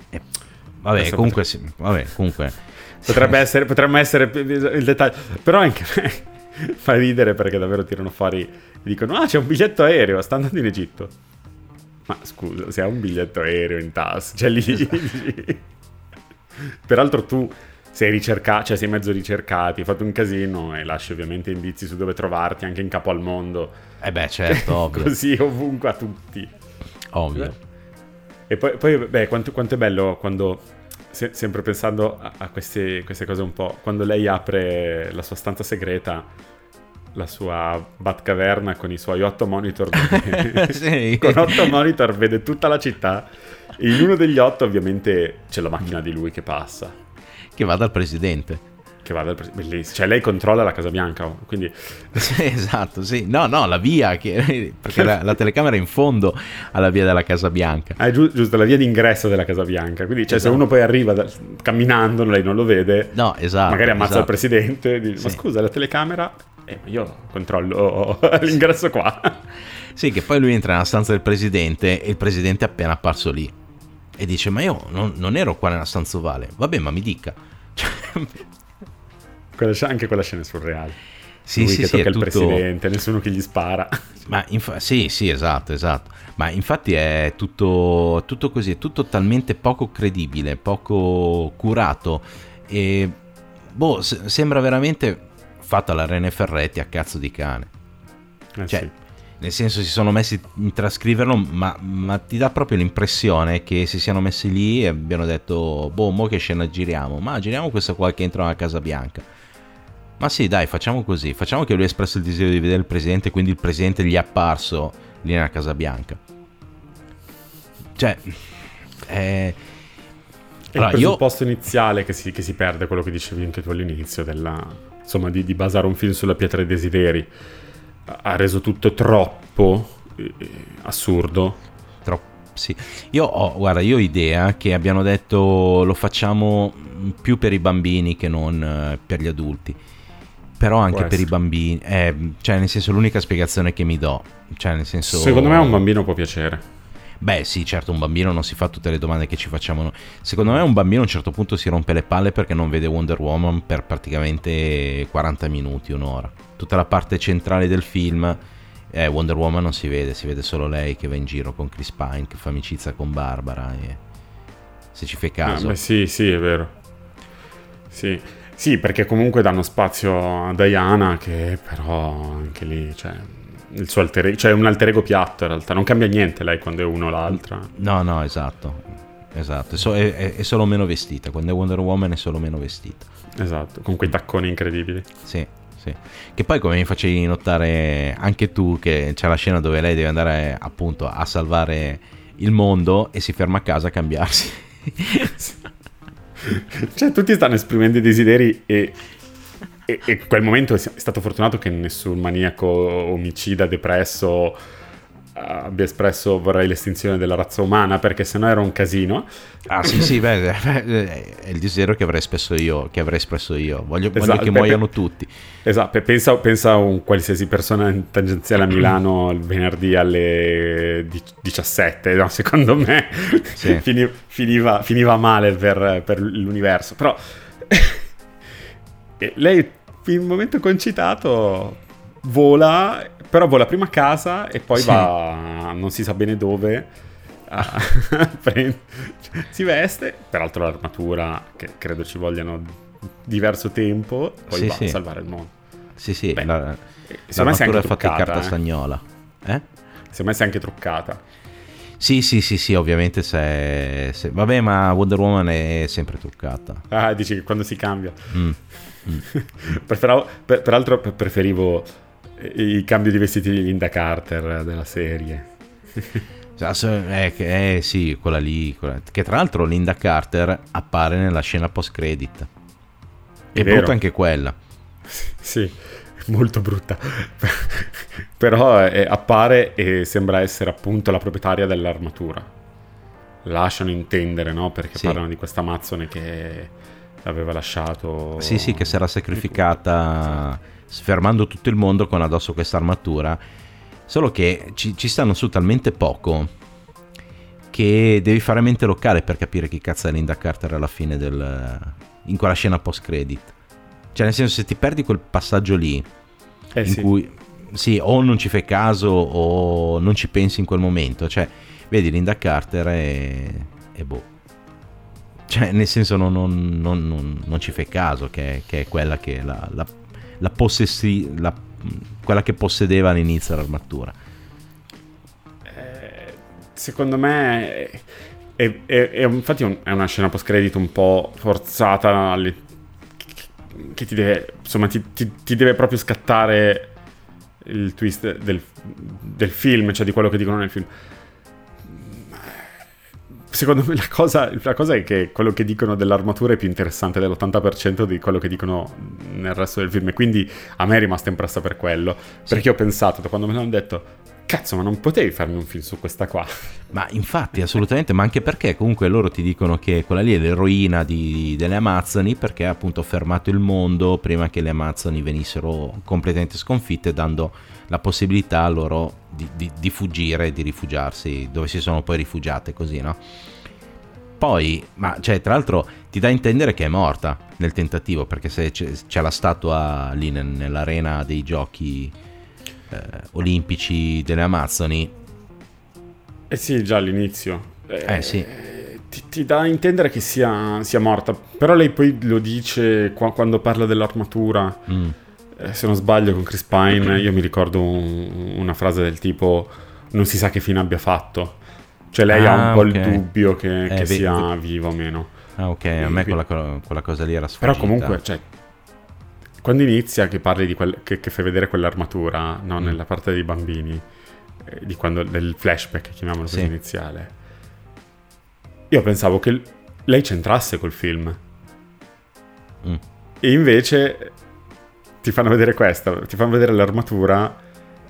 [SPEAKER 1] Eh, vabbè, comunque, sì, vabbè, comunque.
[SPEAKER 2] Potrebbe essere, potremmo essere il dettaglio. Però anche fa ridere perché davvero tirano fuori. Dicono: Ah, c'è un biglietto aereo, sta andando in Egitto. Ma scusa, se ha un biglietto aereo in tasca, cioè lì. Peraltro tu sei ricercato, cioè sei mezzo ricercati, hai fatto un casino e lasci ovviamente indizi su dove trovarti anche in capo al mondo.
[SPEAKER 1] Eh beh, certo, ovvio.
[SPEAKER 2] Così ovunque a tutti.
[SPEAKER 1] Ovvio.
[SPEAKER 2] E poi, poi beh, quanto, quanto è bello quando se, sempre pensando a, a queste, queste, cose un po', quando lei apre la sua stanza segreta, la sua Batcaverna con i suoi otto monitor, sì. con otto monitor vede tutta la città, e in uno degli otto ovviamente c'è la macchina di lui che passa.
[SPEAKER 1] Che va dal presidente
[SPEAKER 2] che vada al presidente. Bellissimo. Cioè, lei controlla la Casa Bianca. Quindi...
[SPEAKER 1] Sì, esatto, sì. No, no, la via, che... perché la, la, telecamera è in fondo alla via della Casa Bianca.
[SPEAKER 2] Ah, è giu- giusto, la via d'ingresso della Casa Bianca. Quindi, cioè, esatto. se uno poi arriva da... camminando, lei non lo vede.
[SPEAKER 1] No, esatto.
[SPEAKER 2] Magari ammazza
[SPEAKER 1] esatto.
[SPEAKER 2] il presidente. Dice, sì. Ma scusa, la telecamera... Eh, io controllo l'ingresso qua.
[SPEAKER 1] Sì, che poi lui entra nella stanza del presidente e il presidente è appena apparso lì. E dice, ma io non, non ero qua nella stanza ovale. Vabbè, ma mi dica. Cioè,
[SPEAKER 2] quella, anche quella scena è surreale.
[SPEAKER 1] Sì,
[SPEAKER 2] Lui
[SPEAKER 1] sì,
[SPEAKER 2] che
[SPEAKER 1] sì,
[SPEAKER 2] tocca il
[SPEAKER 1] tutto...
[SPEAKER 2] presidente, nessuno che gli spara.
[SPEAKER 1] Ma inf- sì, sì, esatto, esatto. Ma infatti è tutto, tutto così, è tutto talmente poco credibile, poco curato e boh, s- sembra veramente fatto alla Rene Ferretti a cazzo di cane.
[SPEAKER 2] Eh,
[SPEAKER 1] cioè,
[SPEAKER 2] sì.
[SPEAKER 1] nel senso si sono messi a trascriverlo, ma, ma, ti dà proprio l'impressione che si siano messi lì e abbiano detto, boh, mo che scena giriamo? Ma giriamo questa qua che entra nella Casa Bianca ma sì, dai, facciamo così. Facciamo che lui ha espresso il desiderio di vedere il presidente, quindi il presidente gli è apparso lì nella Casa Bianca. Cioè, è...
[SPEAKER 2] È allora, il presupposto io... iniziale che si, che si, perde, quello che dicevi anche tu all'inizio, della, insomma, di, di, basare un film sulla pietra dei desideri. Ha reso tutto troppo eh, assurdo.
[SPEAKER 1] Troppo, sì. Io ho, guarda, io ho idea che abbiano detto lo facciamo più per i bambini che non eh, per gli adulti però anche per i bambini. Eh, cioè, nel senso, l'unica spiegazione che mi do. Cioè, nel senso.
[SPEAKER 2] Secondo me a un bambino può piacere.
[SPEAKER 1] Beh, sì, certo, un bambino non si fa tutte le domande che ci facciamo. Secondo me un bambino a un certo punto si rompe le palle perché non vede Wonder Woman per praticamente 40 minuti, un'ora. Tutta la parte centrale del film, eh, Wonder Woman non si vede, si vede solo lei che va in giro con Chris Pine, che fa amicizia con Barbara. E... Se ci fai caso.
[SPEAKER 2] Ah, beh, sì, sì, è vero. Sì. Sì, perché comunque danno spazio a Diana che però anche lì, cioè, il suo alter ego, cioè un alter ego piatto in realtà, non cambia niente lei quando è uno o l'altra.
[SPEAKER 1] No, no, esatto. Esatto, è, so, è, è, solo meno vestita, quando è Wonder Woman è solo meno vestita.
[SPEAKER 2] Esatto, con quei tacconi incredibili.
[SPEAKER 1] Sì, sì. Che poi come mi facevi notare anche tu che c'è la scena dove lei deve andare appunto a salvare il mondo e si ferma a casa a cambiarsi.
[SPEAKER 2] cioè, tutti stanno esprimendo i desideri e, e, e quel momento è stato fortunato che nessun maniaco omicida depresso abbia espresso vorrei l'estinzione della razza umana perché sennò era un casino.
[SPEAKER 1] Ah sì sì, beh, è il desiderio che avrei espresso io, che avrei espresso io. Voglio, esatto, voglio che beh, muoiano tutti.
[SPEAKER 2] Esatto, pensa, pensa, a un qualsiasi persona in tangenziale a Milano il venerdì alle 17, no? secondo me sì. finiva, finiva, male per, per l'universo. Però lei in un momento concitato vola però vola prima a casa e poi sì. va non si sa bene dove. A... si veste, peraltro l'armatura che credo ci vogliano diverso tempo, poi sì, va sì. a salvare il mondo.
[SPEAKER 1] Sì, sì, Beh, la, l'armatura è fatta in carta eh? stagnola. Eh?
[SPEAKER 2] Secondo me si è anche truccata.
[SPEAKER 1] Sì, sì, sì, sì, ovviamente se, se... Vabbè, ma Wonder Woman è sempre truccata.
[SPEAKER 2] Ah, dici che quando si cambia. Mm. Mm. per, per, peraltro preferivo i cambi di vestiti di Linda Carter della serie.
[SPEAKER 1] Eh, eh, sì, quella lì. Quella... Che tra l'altro Linda Carter appare nella scena post-credit. È, è brutta anche quella.
[SPEAKER 2] Sì, molto brutta. Però è, appare e sembra essere appunto la proprietaria dell'armatura. Lasciano intendere, no? Perché sì. parlano di questa Amazzone che aveva lasciato...
[SPEAKER 1] Sì, sì, che si era sacrificata sfermando tutto il mondo con addosso questa armatura Solo che ci, ci stanno su talmente poco che devi fare mente locale per capire chi cazzo è Linda Carter alla fine del... in quella scena post credit. Cioè nel senso se ti perdi quel passaggio lì eh in sì. cui sì, o non ci fai caso o non ci pensi in quel momento, cioè vedi Linda Carter e, e boh. Cioè nel senso non, non, non, non ci fai caso che, che, è quella che la, la, la, possessi, la quella che possedeva all'inizio l'armatura.
[SPEAKER 2] Eh, secondo me è, è, è, infatti un, è una scena post credito un po' forzata alle, che ti deve insomma ti, ti, ti, deve proprio scattare il twist del, del film cioè di quello che dicono nel film secondo me la cosa, la cosa, è che quello che dicono dell'armatura è più interessante dell'80% di quello che dicono nel resto del film. E quindi a me è rimasta impressa per quello. Sì. Perché ho pensato, quando me l'hanno detto, cazzo, ma non potevi farmi un film su questa qua?
[SPEAKER 1] Ma infatti, assolutamente, ma anche perché comunque loro ti dicono che quella lì è l'eroina di, delle Amazzoni perché ha appunto fermato il mondo prima che le Amazzoni venissero completamente sconfitte, dando la possibilità loro di, di, di fuggire, di rifugiarsi dove si sono poi rifugiate così, no? Poi, ma cioè, tra l'altro ti dà a intendere che è morta nel tentativo, perché se c'è, c'è la statua lì nell'arena dei giochi eh, olimpici delle Amazzoni.
[SPEAKER 2] Eh sì, già all'inizio.
[SPEAKER 1] Eh, eh sì.
[SPEAKER 2] Ti, ti, dà a intendere che sia, sia, morta, però lei poi lo dice qua, quando parla dell'armatura. Mm eh, se non sbaglio con Chris Pine, io mi ricordo un, una frase del tipo non si sa che fine abbia fatto. Cioè lei ah, ha un ah, po' okay. il dubbio che, eh, che sia viva o meno.
[SPEAKER 1] Ah ok, a me quella, quella, cosa lì era sfuggita.
[SPEAKER 2] Però comunque, cioè, quando inizia che parli di quel, che, che fai vedere quell'armatura, no, mm. nella parte dei bambini, eh, di quando, del flashback, chiamiamolo così, sì. iniziale, io pensavo che lei c'entrasse col film. Mm. E invece ti fanno vedere questa, ti fanno vedere l'armatura,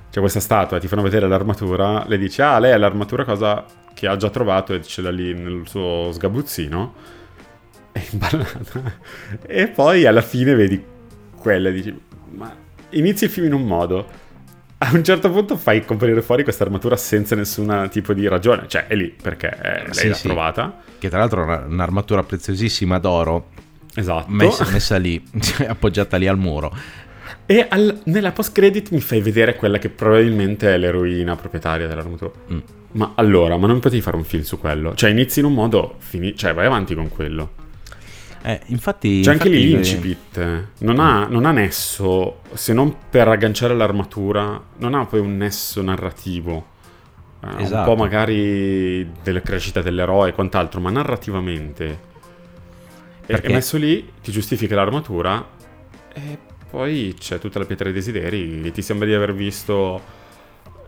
[SPEAKER 2] c'è questa statua, ti fanno vedere l'armatura, le dici, ah, lei ha l'armatura cosa che ha già trovato e ce l'ha lì nel suo sgabuzzino, è imballata. e poi alla fine vedi quella e dici, ma inizi il film in un modo, a un certo punto fai comparire fuori questa armatura senza nessun tipo di ragione, cioè è lì perché lei sì, l'ha sì. trovata.
[SPEAKER 1] Che tra l'altro è un'armatura preziosissima d'oro.
[SPEAKER 2] Esatto.
[SPEAKER 1] Messa, messa lì, appoggiata lì al muro.
[SPEAKER 2] E al, nella post credit mi fai vedere quella che probabilmente è l'eroina proprietaria dell'armatura. Mm. Ma allora, ma non potevi fare un film su quello? Cioè, inizi in un modo, fini- cioè vai avanti con quello.
[SPEAKER 1] Eh, infatti...
[SPEAKER 2] C'è anche lì l'incipit. Non ha, non ha nesso, se non per agganciare l'armatura, non ha poi un nesso narrativo. Eh, esatto. Un po' magari della crescita dell'eroe e quant'altro, ma narrativamente... Perché? È messo lì, ti giustifica l'armatura e poi c'è tutta la pietra dei desideri. Ti sembra di aver visto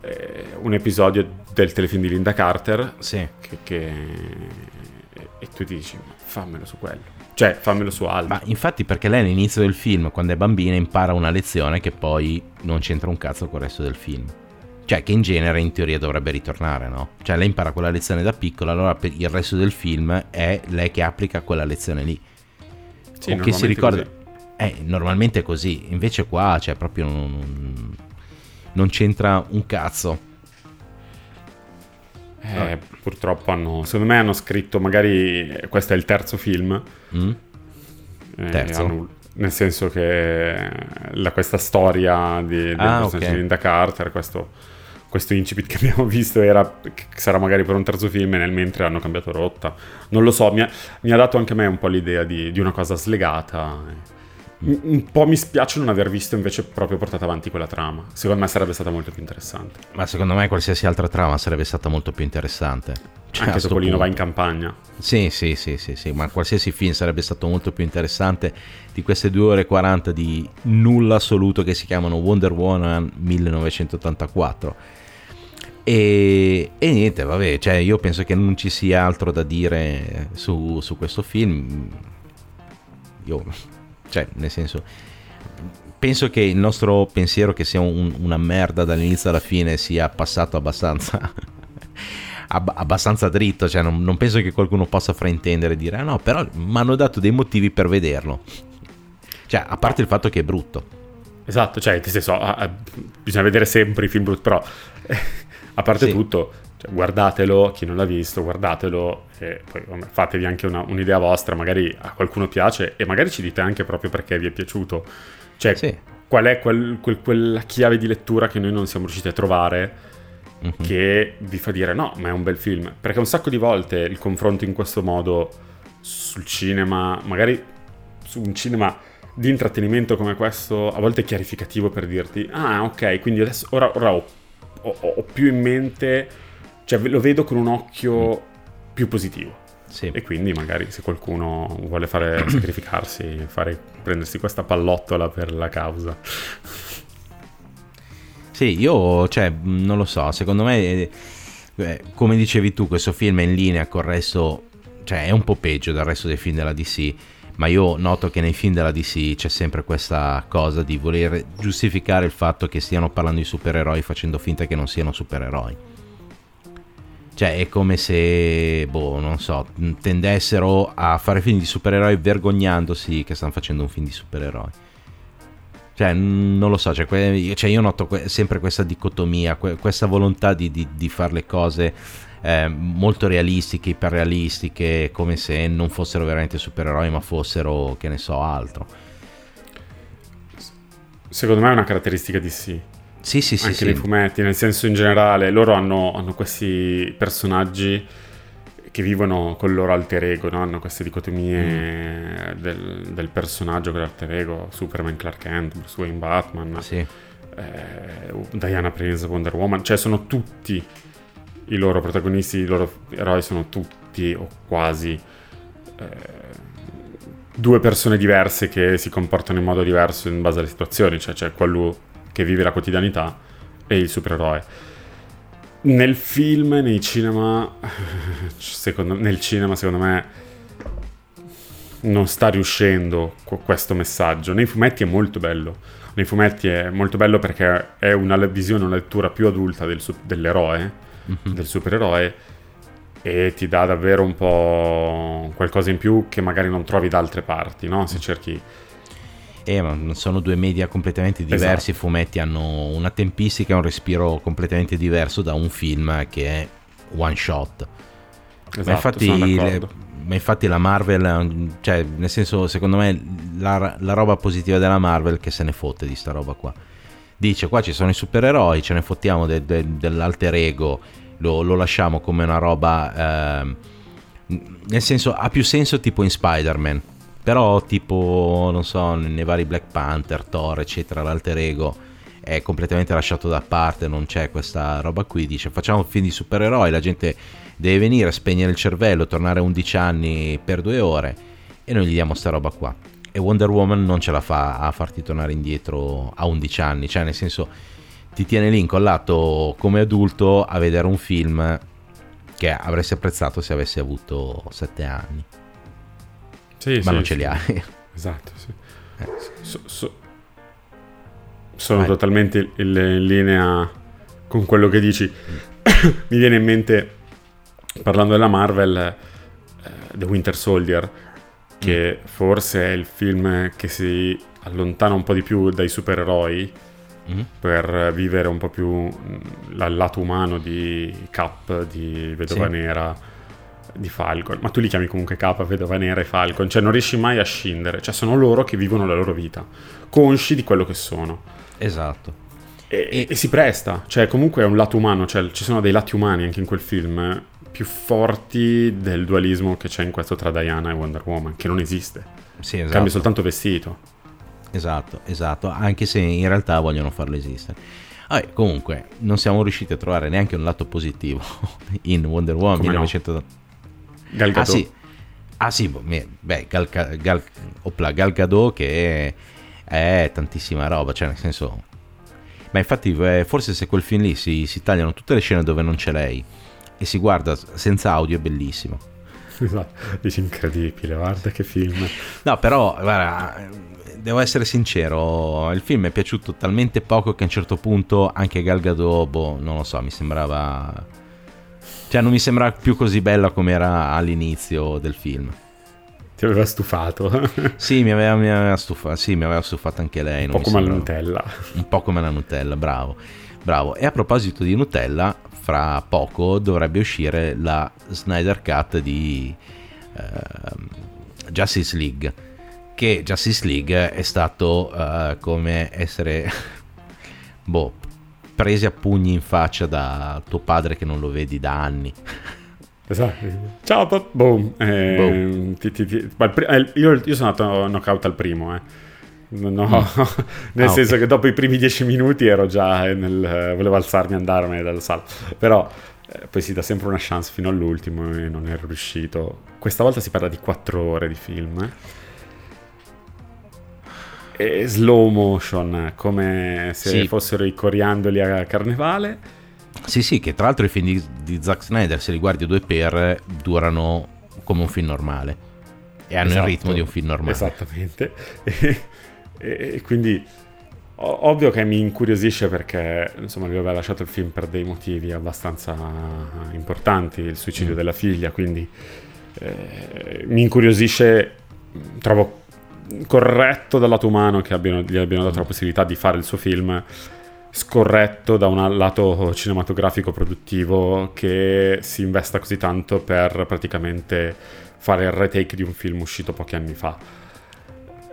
[SPEAKER 2] eh, un episodio del telefilm di Linda Carter.
[SPEAKER 1] Sì.
[SPEAKER 2] Che, che... E tu dici, fammelo su quello. Cioè, fammelo su altro.
[SPEAKER 1] Ma infatti perché lei all'inizio del film, quando è bambina, impara una lezione che poi non c'entra un cazzo con il resto del film. Cioè, che in genere in teoria dovrebbe ritornare, no? Cioè, lei impara quella lezione da piccola, allora per il resto del film è lei che applica quella lezione lì. Sì, o che si ricorda... Così. Eh, normalmente è così, invece qua cioè proprio non, non c'entra un cazzo.
[SPEAKER 2] Eh, purtroppo hanno, secondo me hanno scritto, magari questo è il terzo film. Mm.
[SPEAKER 1] Eh, terzo? Hanno,
[SPEAKER 2] nel senso che la, questa storia di, del ah, okay. di Linda Carter, questo, questo incipit che abbiamo visto era che sarà magari per un terzo film e nel mentre hanno cambiato rotta. Non lo so, mi ha, mi ha dato anche a me un po' l'idea di, di una cosa slegata un po' mi spiace non aver visto invece proprio portata avanti quella trama. Secondo me sarebbe stata molto più interessante.
[SPEAKER 1] Ma secondo me qualsiasi altra trama sarebbe stata molto più interessante.
[SPEAKER 2] Cioè, Anche Topolino va in campagna.
[SPEAKER 1] Sì, sì, sì, sì, sì, ma qualsiasi film sarebbe stato molto più interessante di queste 2 ore e 40 di nulla assoluto che si chiamano Wonder Woman 1984. E, e niente, vabbè, cioè io penso che non ci sia altro da dire su, su questo film. Io, cioè, nel senso, penso che il nostro pensiero che sia un, una merda dall'inizio alla fine sia passato abbastanza ab- abbastanza dritto, cioè non, non, penso che qualcuno possa fraintendere e dire ah no, però mi hanno dato dei motivi per vederlo. Cioè, a parte il fatto che è brutto.
[SPEAKER 2] Esatto, cioè, nel senso, bisogna vedere sempre i film brutti, però a parte sì. tutto, cioè, guardatelo, chi non l'ha visto, guardatelo e poi fatevi anche una, un'idea vostra, magari a qualcuno piace e magari ci dite anche proprio perché vi è piaciuto. Cioè, sì. qual è quel, quel, quella chiave di lettura che noi non siamo riusciti a trovare mm-hmm. che vi fa dire no, ma è un bel film. Perché un sacco di volte il confronto in questo modo sul cinema, magari su un cinema di intrattenimento come questo, a volte è chiarificativo per dirti, ah ok, quindi adesso ora, ora ho, ho, ho, più in mente, cioè lo vedo con un occhio mm. più positivo. Sì. E quindi magari se qualcuno vuole fare sacrificarsi, fare, prendersi questa pallottola per la causa.
[SPEAKER 1] Sì, io, cioè, non lo so, secondo me, eh, come dicevi tu, questo film è in linea con il resto, cioè è un po' peggio del resto dei film della DC, ma io noto che nei film della DC c'è sempre questa cosa di voler giustificare il fatto che stiano parlando di supereroi facendo finta che non siano supereroi. Cioè è come se, boh, non so, tendessero a fare film di supereroi vergognandosi che stanno facendo un film di supereroi. Cioè, non lo so, cioè, que- cioè io noto que- sempre questa dicotomia, que- questa volontà di, di, di fare le cose eh, molto realistiche, iperrealistiche, come se non fossero veramente supereroi, ma fossero, che ne so, altro.
[SPEAKER 2] Secondo me è una caratteristica di sì.
[SPEAKER 1] Sì, sì, sì.
[SPEAKER 2] Anche
[SPEAKER 1] sì.
[SPEAKER 2] nei fumetti, nel senso in generale, loro hanno, hanno questi personaggi che vivono col loro alter ego, no? hanno queste dicotomie mm. del, del, personaggio con l'alter ego, Superman, Clark Kent, Bruce Wayne, Batman,
[SPEAKER 1] sì.
[SPEAKER 2] eh, Diana Prince, Wonder Woman, cioè sono tutti i loro protagonisti, i loro eroi sono tutti o quasi eh, due persone diverse che si comportano in modo diverso in base alle situazioni, cioè c'è quello che vive la quotidianità e il supereroe nel film, nei cinema, secondo, nel cinema secondo me non sta riuscendo questo messaggio. Nei fumetti è molto bello. Nei fumetti è molto bello perché è una visione, una lettura più adulta del, dell'eroe, mm-hmm. del supereroe, e ti dà davvero un po' qualcosa in più che magari non trovi da altre parti, no? Se cerchi
[SPEAKER 1] eh, ma sono due media completamente diversi. Esatto. I fumetti hanno una tempistica e un respiro completamente diverso da un film che è one shot. Esatto, ma, infatti, le, ma infatti la Marvel, cioè, nel senso, secondo me la, la roba positiva della Marvel che se ne fotte di sta roba qua. Dice qua ci sono i supereroi, ce ne fottiamo de, de, dell'alter ego, lo, lo, lasciamo come una roba... Eh, nel senso, ha più senso tipo in Spider-Man però tipo, non so, nei vari Black Panther, Thor, eccetera, l'alter ego è completamente lasciato da parte, non c'è questa roba qui, dice facciamo un film di supereroi, la gente deve venire, spegnere il cervello, tornare a 11 anni per due ore e noi gli diamo sta roba qua. E Wonder Woman non ce la fa a farti tornare indietro a 11 anni, cioè nel senso ti tiene lì incollato come adulto a vedere un film che avresti apprezzato se avessi avuto 7 anni. Sì, ma sì, non ce li hai.
[SPEAKER 2] Esatto, sì. Eh. So, so, sono Vai. totalmente in, in, linea con quello che dici. Mm. Mi viene in mente, parlando della Marvel, eh, The Winter Soldier, che mm. forse è il film che si allontana un po' di più dai supereroi mm. per vivere un po' più il mm, lato umano di Cap, di Vedova sì. Nera di Falcon, ma tu li chiami comunque K, Vedova Nera e Falcon, cioè non riesci mai a scindere, cioè sono loro che vivono la loro vita, consci di quello che sono.
[SPEAKER 1] Esatto.
[SPEAKER 2] E, e... e si presta, cioè comunque è un lato umano, cioè ci sono dei lati umani anche in quel film eh, più forti del dualismo che c'è in questo tra Diana e Wonder Woman, che non esiste.
[SPEAKER 1] Sì, esatto.
[SPEAKER 2] Cambia soltanto vestito.
[SPEAKER 1] Esatto, esatto, anche se in realtà vogliono farlo esistere. Vabbè, comunque, non siamo riusciti a trovare neanche un lato positivo in Wonder Woman
[SPEAKER 2] Come
[SPEAKER 1] 1900.
[SPEAKER 2] no? Gal Gadot.
[SPEAKER 1] Ah sì, ah, sì boh, beh, Gal, Gal, opla, Gal Gadot che è, è tantissima roba, cioè nel senso... Ma infatti eh, forse se quel film lì si, si tagliano tutte le scene dove non c'è lei e si guarda senza audio è bellissimo.
[SPEAKER 2] Esatto, dici incredibile, guarda che film.
[SPEAKER 1] No, però, guarda, devo essere sincero, il film mi è piaciuto talmente poco che a un certo punto anche Gal Gadot, boh, non lo so, mi sembrava... Cioè non mi sembrava più così bella come era all'inizio del film.
[SPEAKER 2] Ti aveva stufato.
[SPEAKER 1] Sì, mi aveva, mi aveva stufato, sì, mi aveva stufato anche lei.
[SPEAKER 2] Un po' come la
[SPEAKER 1] sembrava-
[SPEAKER 2] Nutella.
[SPEAKER 1] Un po' come la Nutella, bravo. Bravo. E a proposito di Nutella, fra poco dovrebbe uscire la Snyder Cut di ehm, Justice League. Che Justice League è stato eh, come essere boh, presi a pugni in faccia da tuo padre che non lo vedi da anni.
[SPEAKER 2] Esatto. Ciao, pop, boom. Eh,
[SPEAKER 1] Boom.
[SPEAKER 2] ti- ti- ti- eh, io, io sono andato knockout al primo, eh. No, no, nel
[SPEAKER 1] Ah,
[SPEAKER 2] senso
[SPEAKER 1] ok.
[SPEAKER 2] che dopo i primi dieci minuti ero già nel... volevo alzarmi e andarmene dalla sala. Però eh, poi si dà sempre una chance fino all'ultimo e non ero riuscito. Questa volta si parla di quattro ore di film. eh. E slow motion, come se
[SPEAKER 1] Sì.
[SPEAKER 2] fossero i coriandoli a carnevale.
[SPEAKER 1] Sì, sì, che tra l'altro i film di, di Zack Snyder, se li guardi due per, durano come un film normale. E hanno
[SPEAKER 2] Esatto.
[SPEAKER 1] il ritmo di un film normale.
[SPEAKER 2] Esattamente. E, e quindi o- ovvio che mi incuriosisce perché insomma lui aveva lasciato il film per dei motivi abbastanza importanti, il suicidio
[SPEAKER 1] Mm.
[SPEAKER 2] della figlia, quindi eh, mi incuriosisce, trovo corretto dal lato umano che abbiano, gli abbiano dato la possibilità di fare il suo film, scorretto da un lato cinematografico produttivo che si investa così tanto per praticamente fare il retake di un film uscito pochi anni fa.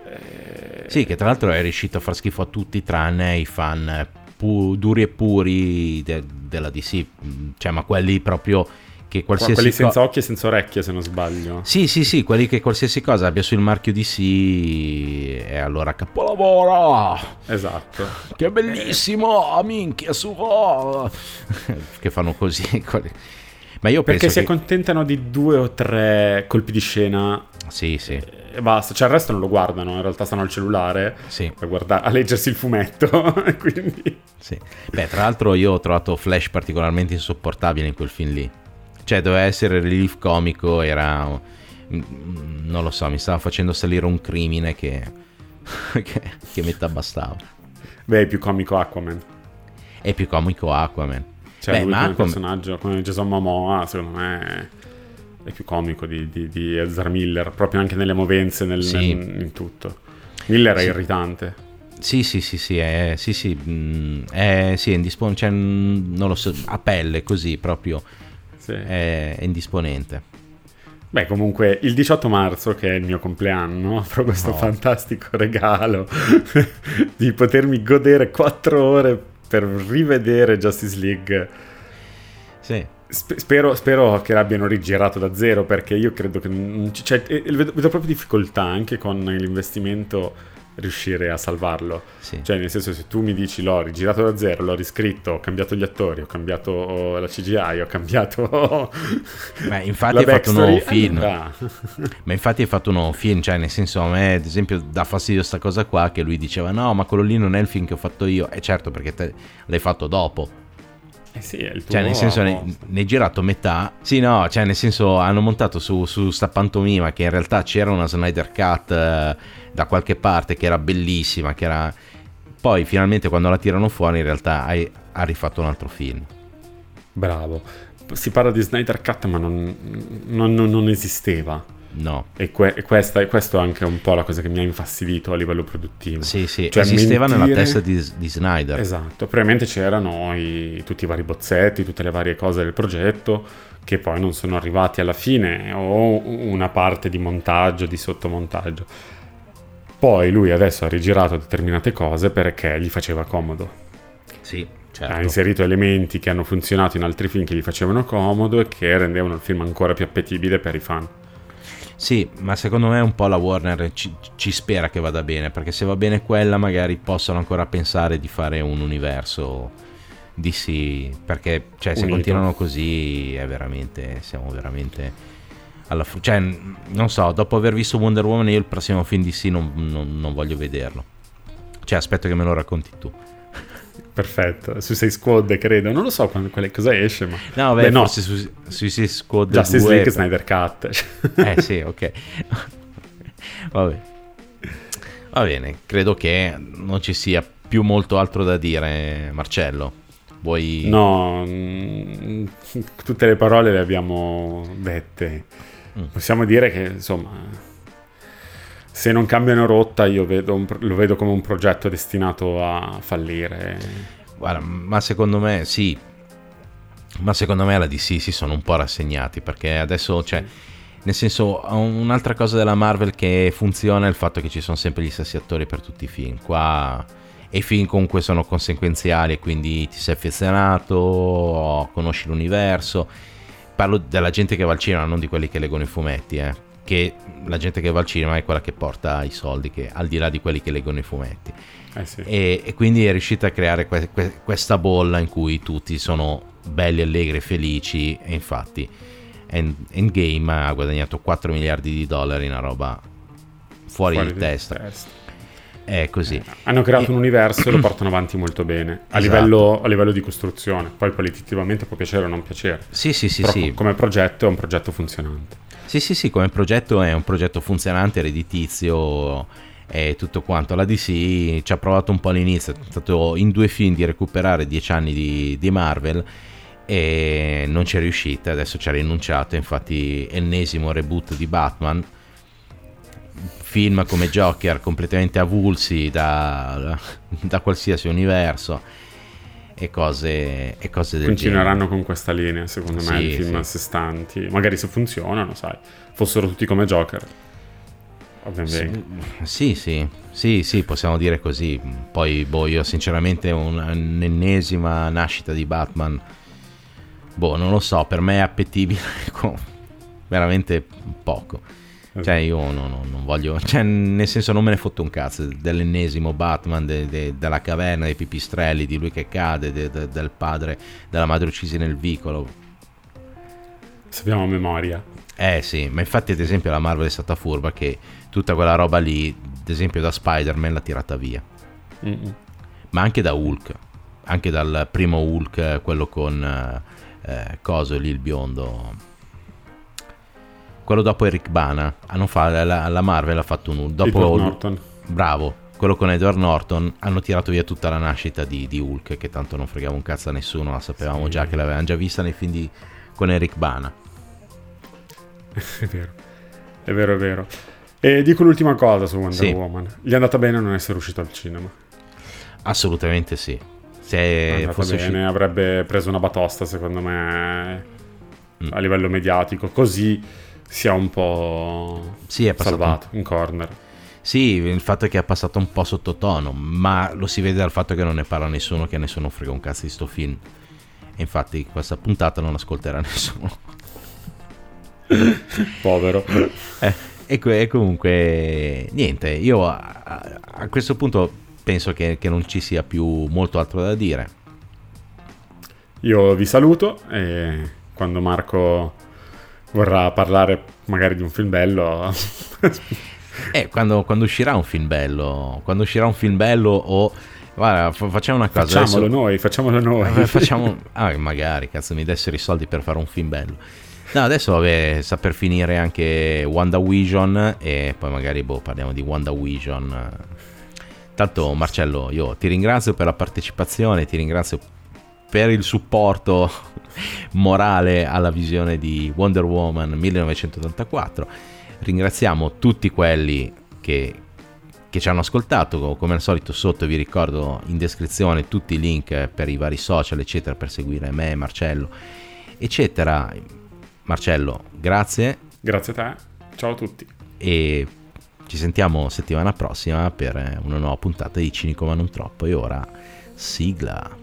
[SPEAKER 2] Eh,
[SPEAKER 1] Sì, che tra l'altro è riuscito a far schifo a tutti tranne i fan pu- duri e puri de- della DC, Mm, cioè ma quelli proprio che qualsiasi
[SPEAKER 2] quelli
[SPEAKER 1] co-
[SPEAKER 2] senza occhi e senza orecchie, se non sbaglio.
[SPEAKER 1] Sì, sì, sì, quelli che qualsiasi cosa abbia sul marchio DC e allora capolavoro!
[SPEAKER 2] Esatto.
[SPEAKER 1] Che bellissimo! Minchia su! oh! che fanno così. quelli. Ma io
[SPEAKER 2] Perché si
[SPEAKER 1] che...
[SPEAKER 2] accontentano di due o tre colpi di scena
[SPEAKER 1] Sì, sì,
[SPEAKER 2] e basta. Cioè, il resto non lo guardano. In realtà stanno al cellulare
[SPEAKER 1] sì,
[SPEAKER 2] a, guardare, a leggersi il fumetto. Quindi,
[SPEAKER 1] sì. Beh, tra l'altro io ho trovato Flash particolarmente insopportabile in quel film lì. Cioè, doveva essere relief comico, era... Non lo so, mi stava facendo salire un crimine che... che, che metà bastava.
[SPEAKER 2] beh, è più comico Aquaman.
[SPEAKER 1] È più comico Aquaman.
[SPEAKER 2] Cioè,
[SPEAKER 1] Beh,
[SPEAKER 2] lui
[SPEAKER 1] ma
[SPEAKER 2] come
[SPEAKER 1] Aquaman-
[SPEAKER 2] personaggio, come Jason Momoa, secondo me è più comico di, di, di Ezra Miller, proprio anche nelle movenze, nel,
[SPEAKER 1] Sì.
[SPEAKER 2] nel- in tutto. Miller è
[SPEAKER 1] Sì.
[SPEAKER 2] irritante.
[SPEAKER 1] Sì, sì, sì, sì, è, sì, sì, mm, è, sì, è indispon- cioè, mm, non lo so, a pelle così proprio,
[SPEAKER 2] Sì.
[SPEAKER 1] è, è indisponente.
[SPEAKER 2] Beh, comunque, il 18 marzo, che è il mio compleanno, avrò questo
[SPEAKER 1] No.
[SPEAKER 2] fantastico regalo di potermi godere 4 ore per rivedere Justice League.
[SPEAKER 1] Sì,
[SPEAKER 2] Sp- spero, spero che l'abbiano rigirato da zero perché io credo che cioè, vedo, vedo proprio difficoltà anche con l'investimento riuscire a salvarlo.
[SPEAKER 1] sì.
[SPEAKER 2] Cioè, nel senso, se tu mi dici l'ho rigirato da zero, l'ho riscritto, ho cambiato gli attori, ho cambiato la CGI, ho cambiato.
[SPEAKER 1] Ma infatti hai fatto un nuovo film.
[SPEAKER 2] allora-
[SPEAKER 1] Ma infatti hai fatto un nuovo film, cioè nel senso a me ad esempio dà fastidio sta cosa qua che lui diceva no ma quello lì non è il film che ho fatto io, e certo perché te l'hai fatto dopo,
[SPEAKER 2] Eh sì, è il tuo
[SPEAKER 1] cioè nel senso ne, ne hai girato metà, sì no, cioè nel senso hanno montato su, su sta pantomima che in realtà c'era una Snyder Cut eh, da qualche parte che era bellissima, che era... Poi finalmente quando la tirano fuori in realtà hai, ha rifatto un altro film.
[SPEAKER 2] Bravo. Si parla di Snyder Cut, ma non, non- non- esisteva.
[SPEAKER 1] No,
[SPEAKER 2] E, que- e questa, e questo è anche un po' la cosa che mi ha infastidito a livello produttivo.
[SPEAKER 1] sì sì,
[SPEAKER 2] Cioè,
[SPEAKER 1] esisteva nella
[SPEAKER 2] mentire-
[SPEAKER 1] testa di, di Snyder.
[SPEAKER 2] Esatto, probabilmente c'erano i- tutti i vari bozzetti, tutte le varie cose del progetto che poi non sono arrivati alla fine o una parte di montaggio, di sottomontaggio. Poi lui adesso ha rigirato determinate cose perché gli faceva comodo.
[SPEAKER 1] Sì,
[SPEAKER 2] Ha
[SPEAKER 1] certo.
[SPEAKER 2] inserito elementi che hanno funzionato in altri film che gli facevano comodo e che rendevano il film ancora più appetibile per i fan.
[SPEAKER 1] Sì, ma secondo me un po' la Warner ci, ci spera che vada bene, perché se va bene quella magari possono ancora pensare di fare un universo DC, perché cioè, se
[SPEAKER 2] Unito.
[SPEAKER 1] continuano così è veramente, siamo veramente alla fu- cioè, non so, dopo aver visto Wonder Woman io il prossimo film DC non, non- non voglio vederlo. Cioè, aspetto che me lo racconti tu.
[SPEAKER 2] Perfetto, su 6 Squad credo, non lo so quando, quale- cosa esce, ma...
[SPEAKER 1] No, beh,
[SPEAKER 2] Beh, no.
[SPEAKER 1] su Suicide Squad
[SPEAKER 2] Justice
[SPEAKER 1] 2
[SPEAKER 2] League Snyder Cut.
[SPEAKER 1] Eh sì, ok. Vabbè. Va bene, credo che non ci sia più molto altro da dire, Marcello. Vuoi...
[SPEAKER 2] No, mm, tutte le parole le abbiamo dette.
[SPEAKER 1] Mm.
[SPEAKER 2] Possiamo dire che, insomma, se non cambiano rotta io vedo lo vedo come un progetto destinato a fallire.
[SPEAKER 1] Guarda, ma secondo me sì. Ma secondo me alla DC si sono un po' rassegnati perché adesso, cioè, nel senso, un'altra cosa della Marvel che funziona è il fatto che ci sono sempre gli stessi attori per tutti i film. Qua e i film comunque sono conseguenziali, quindi ti sei affezionato, conosci l'universo. Parlo della gente che va al cinema, non di quelli che leggono i fumetti, eh. Che la gente che va al cinema è quella che porta i soldi, che al di là di quelli che leggono i fumetti.
[SPEAKER 2] Eh sì.
[SPEAKER 1] E, e quindi è riuscita a creare que- que- questa bolla in cui tutti sono belli, allegri e felici. E infatti End- Endgame ha guadagnato 4 miliardi di dollari, una roba fuori, di testa. È così.
[SPEAKER 2] Hanno creato
[SPEAKER 1] E-
[SPEAKER 2] un universo e lo portano avanti molto bene a,
[SPEAKER 1] Esatto.
[SPEAKER 2] livello, a livello di costruzione. Poi qualitativamente può piacere o non piacere.
[SPEAKER 1] Sì, sì, sì,
[SPEAKER 2] Però
[SPEAKER 1] sì.
[SPEAKER 2] come progetto è un progetto funzionante.
[SPEAKER 1] Sì, sì, sì, come progetto è un progetto funzionante, redditizio e tutto quanto. La DC ci ha provato un po' all'inizio, è stato in due film di recuperare dieci anni di, di Marvel e non ci è riuscita, adesso ci ha rinunciato, infatti ennesimo reboot di Batman. Film come Joker completamente avulsi da, da qualsiasi universo e cose, e cose del genere.
[SPEAKER 2] Continueranno con questa linea, secondo me,
[SPEAKER 1] Sì,
[SPEAKER 2] di film
[SPEAKER 1] sì.
[SPEAKER 2] a sé stanti. Magari se funzionano, sai, fossero tutti come Joker. Ovviamente.
[SPEAKER 1] Sì, sì, sì, sì, possiamo dire così. Poi, boh, io sinceramente un- un'ennesima nascita di Batman, boh, non lo so, per me è appetibile veramente poco. Cioè, io no- no- non voglio, cioè, nel senso, non me ne fotto un cazzo dell'ennesimo Batman, de- de- della caverna, dei pipistrelli, di lui che cade, de- de- del padre, della madre uccisi nel vicolo.
[SPEAKER 2] Sappiamo a memoria.
[SPEAKER 1] Eh sì, ma infatti ad esempio la Marvel è stata furba che tutta quella roba lì, ad esempio da Spider-Man l'ha tirata via,
[SPEAKER 2] Mm-mm.
[SPEAKER 1] ma anche da Hulk, anche dal primo Hulk, quello con eh, eh, Coso lì il biondo. Quello dopo Eric Bana, hanno fa- la, la Marvel ha fatto un. Dopo
[SPEAKER 2] Edward Norton.
[SPEAKER 1] Bravo, quello con Edward Norton hanno tirato via tutta la nascita di, di Hulk, che tanto non fregava un cazzo a nessuno, la sapevamo
[SPEAKER 2] Sì.
[SPEAKER 1] già che l'avevamo già vista nei film di, con Eric Bana.
[SPEAKER 2] È vero. È vero, è vero. E dico l'ultima cosa su Wonder
[SPEAKER 1] Sì.
[SPEAKER 2] Woman. Gli è andata bene non essere uscito al cinema.
[SPEAKER 1] Assolutamente sì. Se fosse
[SPEAKER 2] bene,
[SPEAKER 1] uscito...
[SPEAKER 2] avrebbe preso una batosta, secondo me,
[SPEAKER 1] Mm.
[SPEAKER 2] a livello mediatico. Così si è un po'
[SPEAKER 1] Sì, è passato
[SPEAKER 2] salvato in corner.
[SPEAKER 1] Sì, il fatto è che è passato un po' sottotono, ma lo si vede dal fatto che non ne parla nessuno, che nessuno frega un cazzo di sto film. E infatti questa puntata non ascolterà nessuno.
[SPEAKER 2] Povero.
[SPEAKER 1] Eh, e, que- e comunque, niente, io a, a- a questo punto penso che, che non ci sia più molto altro da dire.
[SPEAKER 2] Io vi saluto e quando Marco vorrà parlare magari di un film bello,
[SPEAKER 1] Eh, quando, quando uscirà un film bello, quando uscirà un film bello o... Guarda, fa- facciamo una cosa.
[SPEAKER 2] facciamolo
[SPEAKER 1] adesso-
[SPEAKER 2] noi, facciamolo noi.
[SPEAKER 1] Vabbè, facciamo... Ah, magari, cazzo, mi dessero i soldi per fare un film bello. No, adesso vabbè, sta per finire anche WandaVision e poi magari boh, parliamo di WandaVision. Tanto Marcello, io ti ringrazio per la partecipazione, ti ringrazio per il supporto morale alla visione di Wonder Woman 1984. Ringraziamo tutti quelli che, che ci hanno ascoltato. Come al solito, sotto vi ricordo in descrizione tutti i link per i vari social, eccetera, per seguire me, Marcello, eccetera. Marcello, grazie
[SPEAKER 2] Grazie a te. Ciao a tutti.
[SPEAKER 1] e ci sentiamo settimana prossima per una nuova puntata di Cinico ma non troppo. E ora, sigla.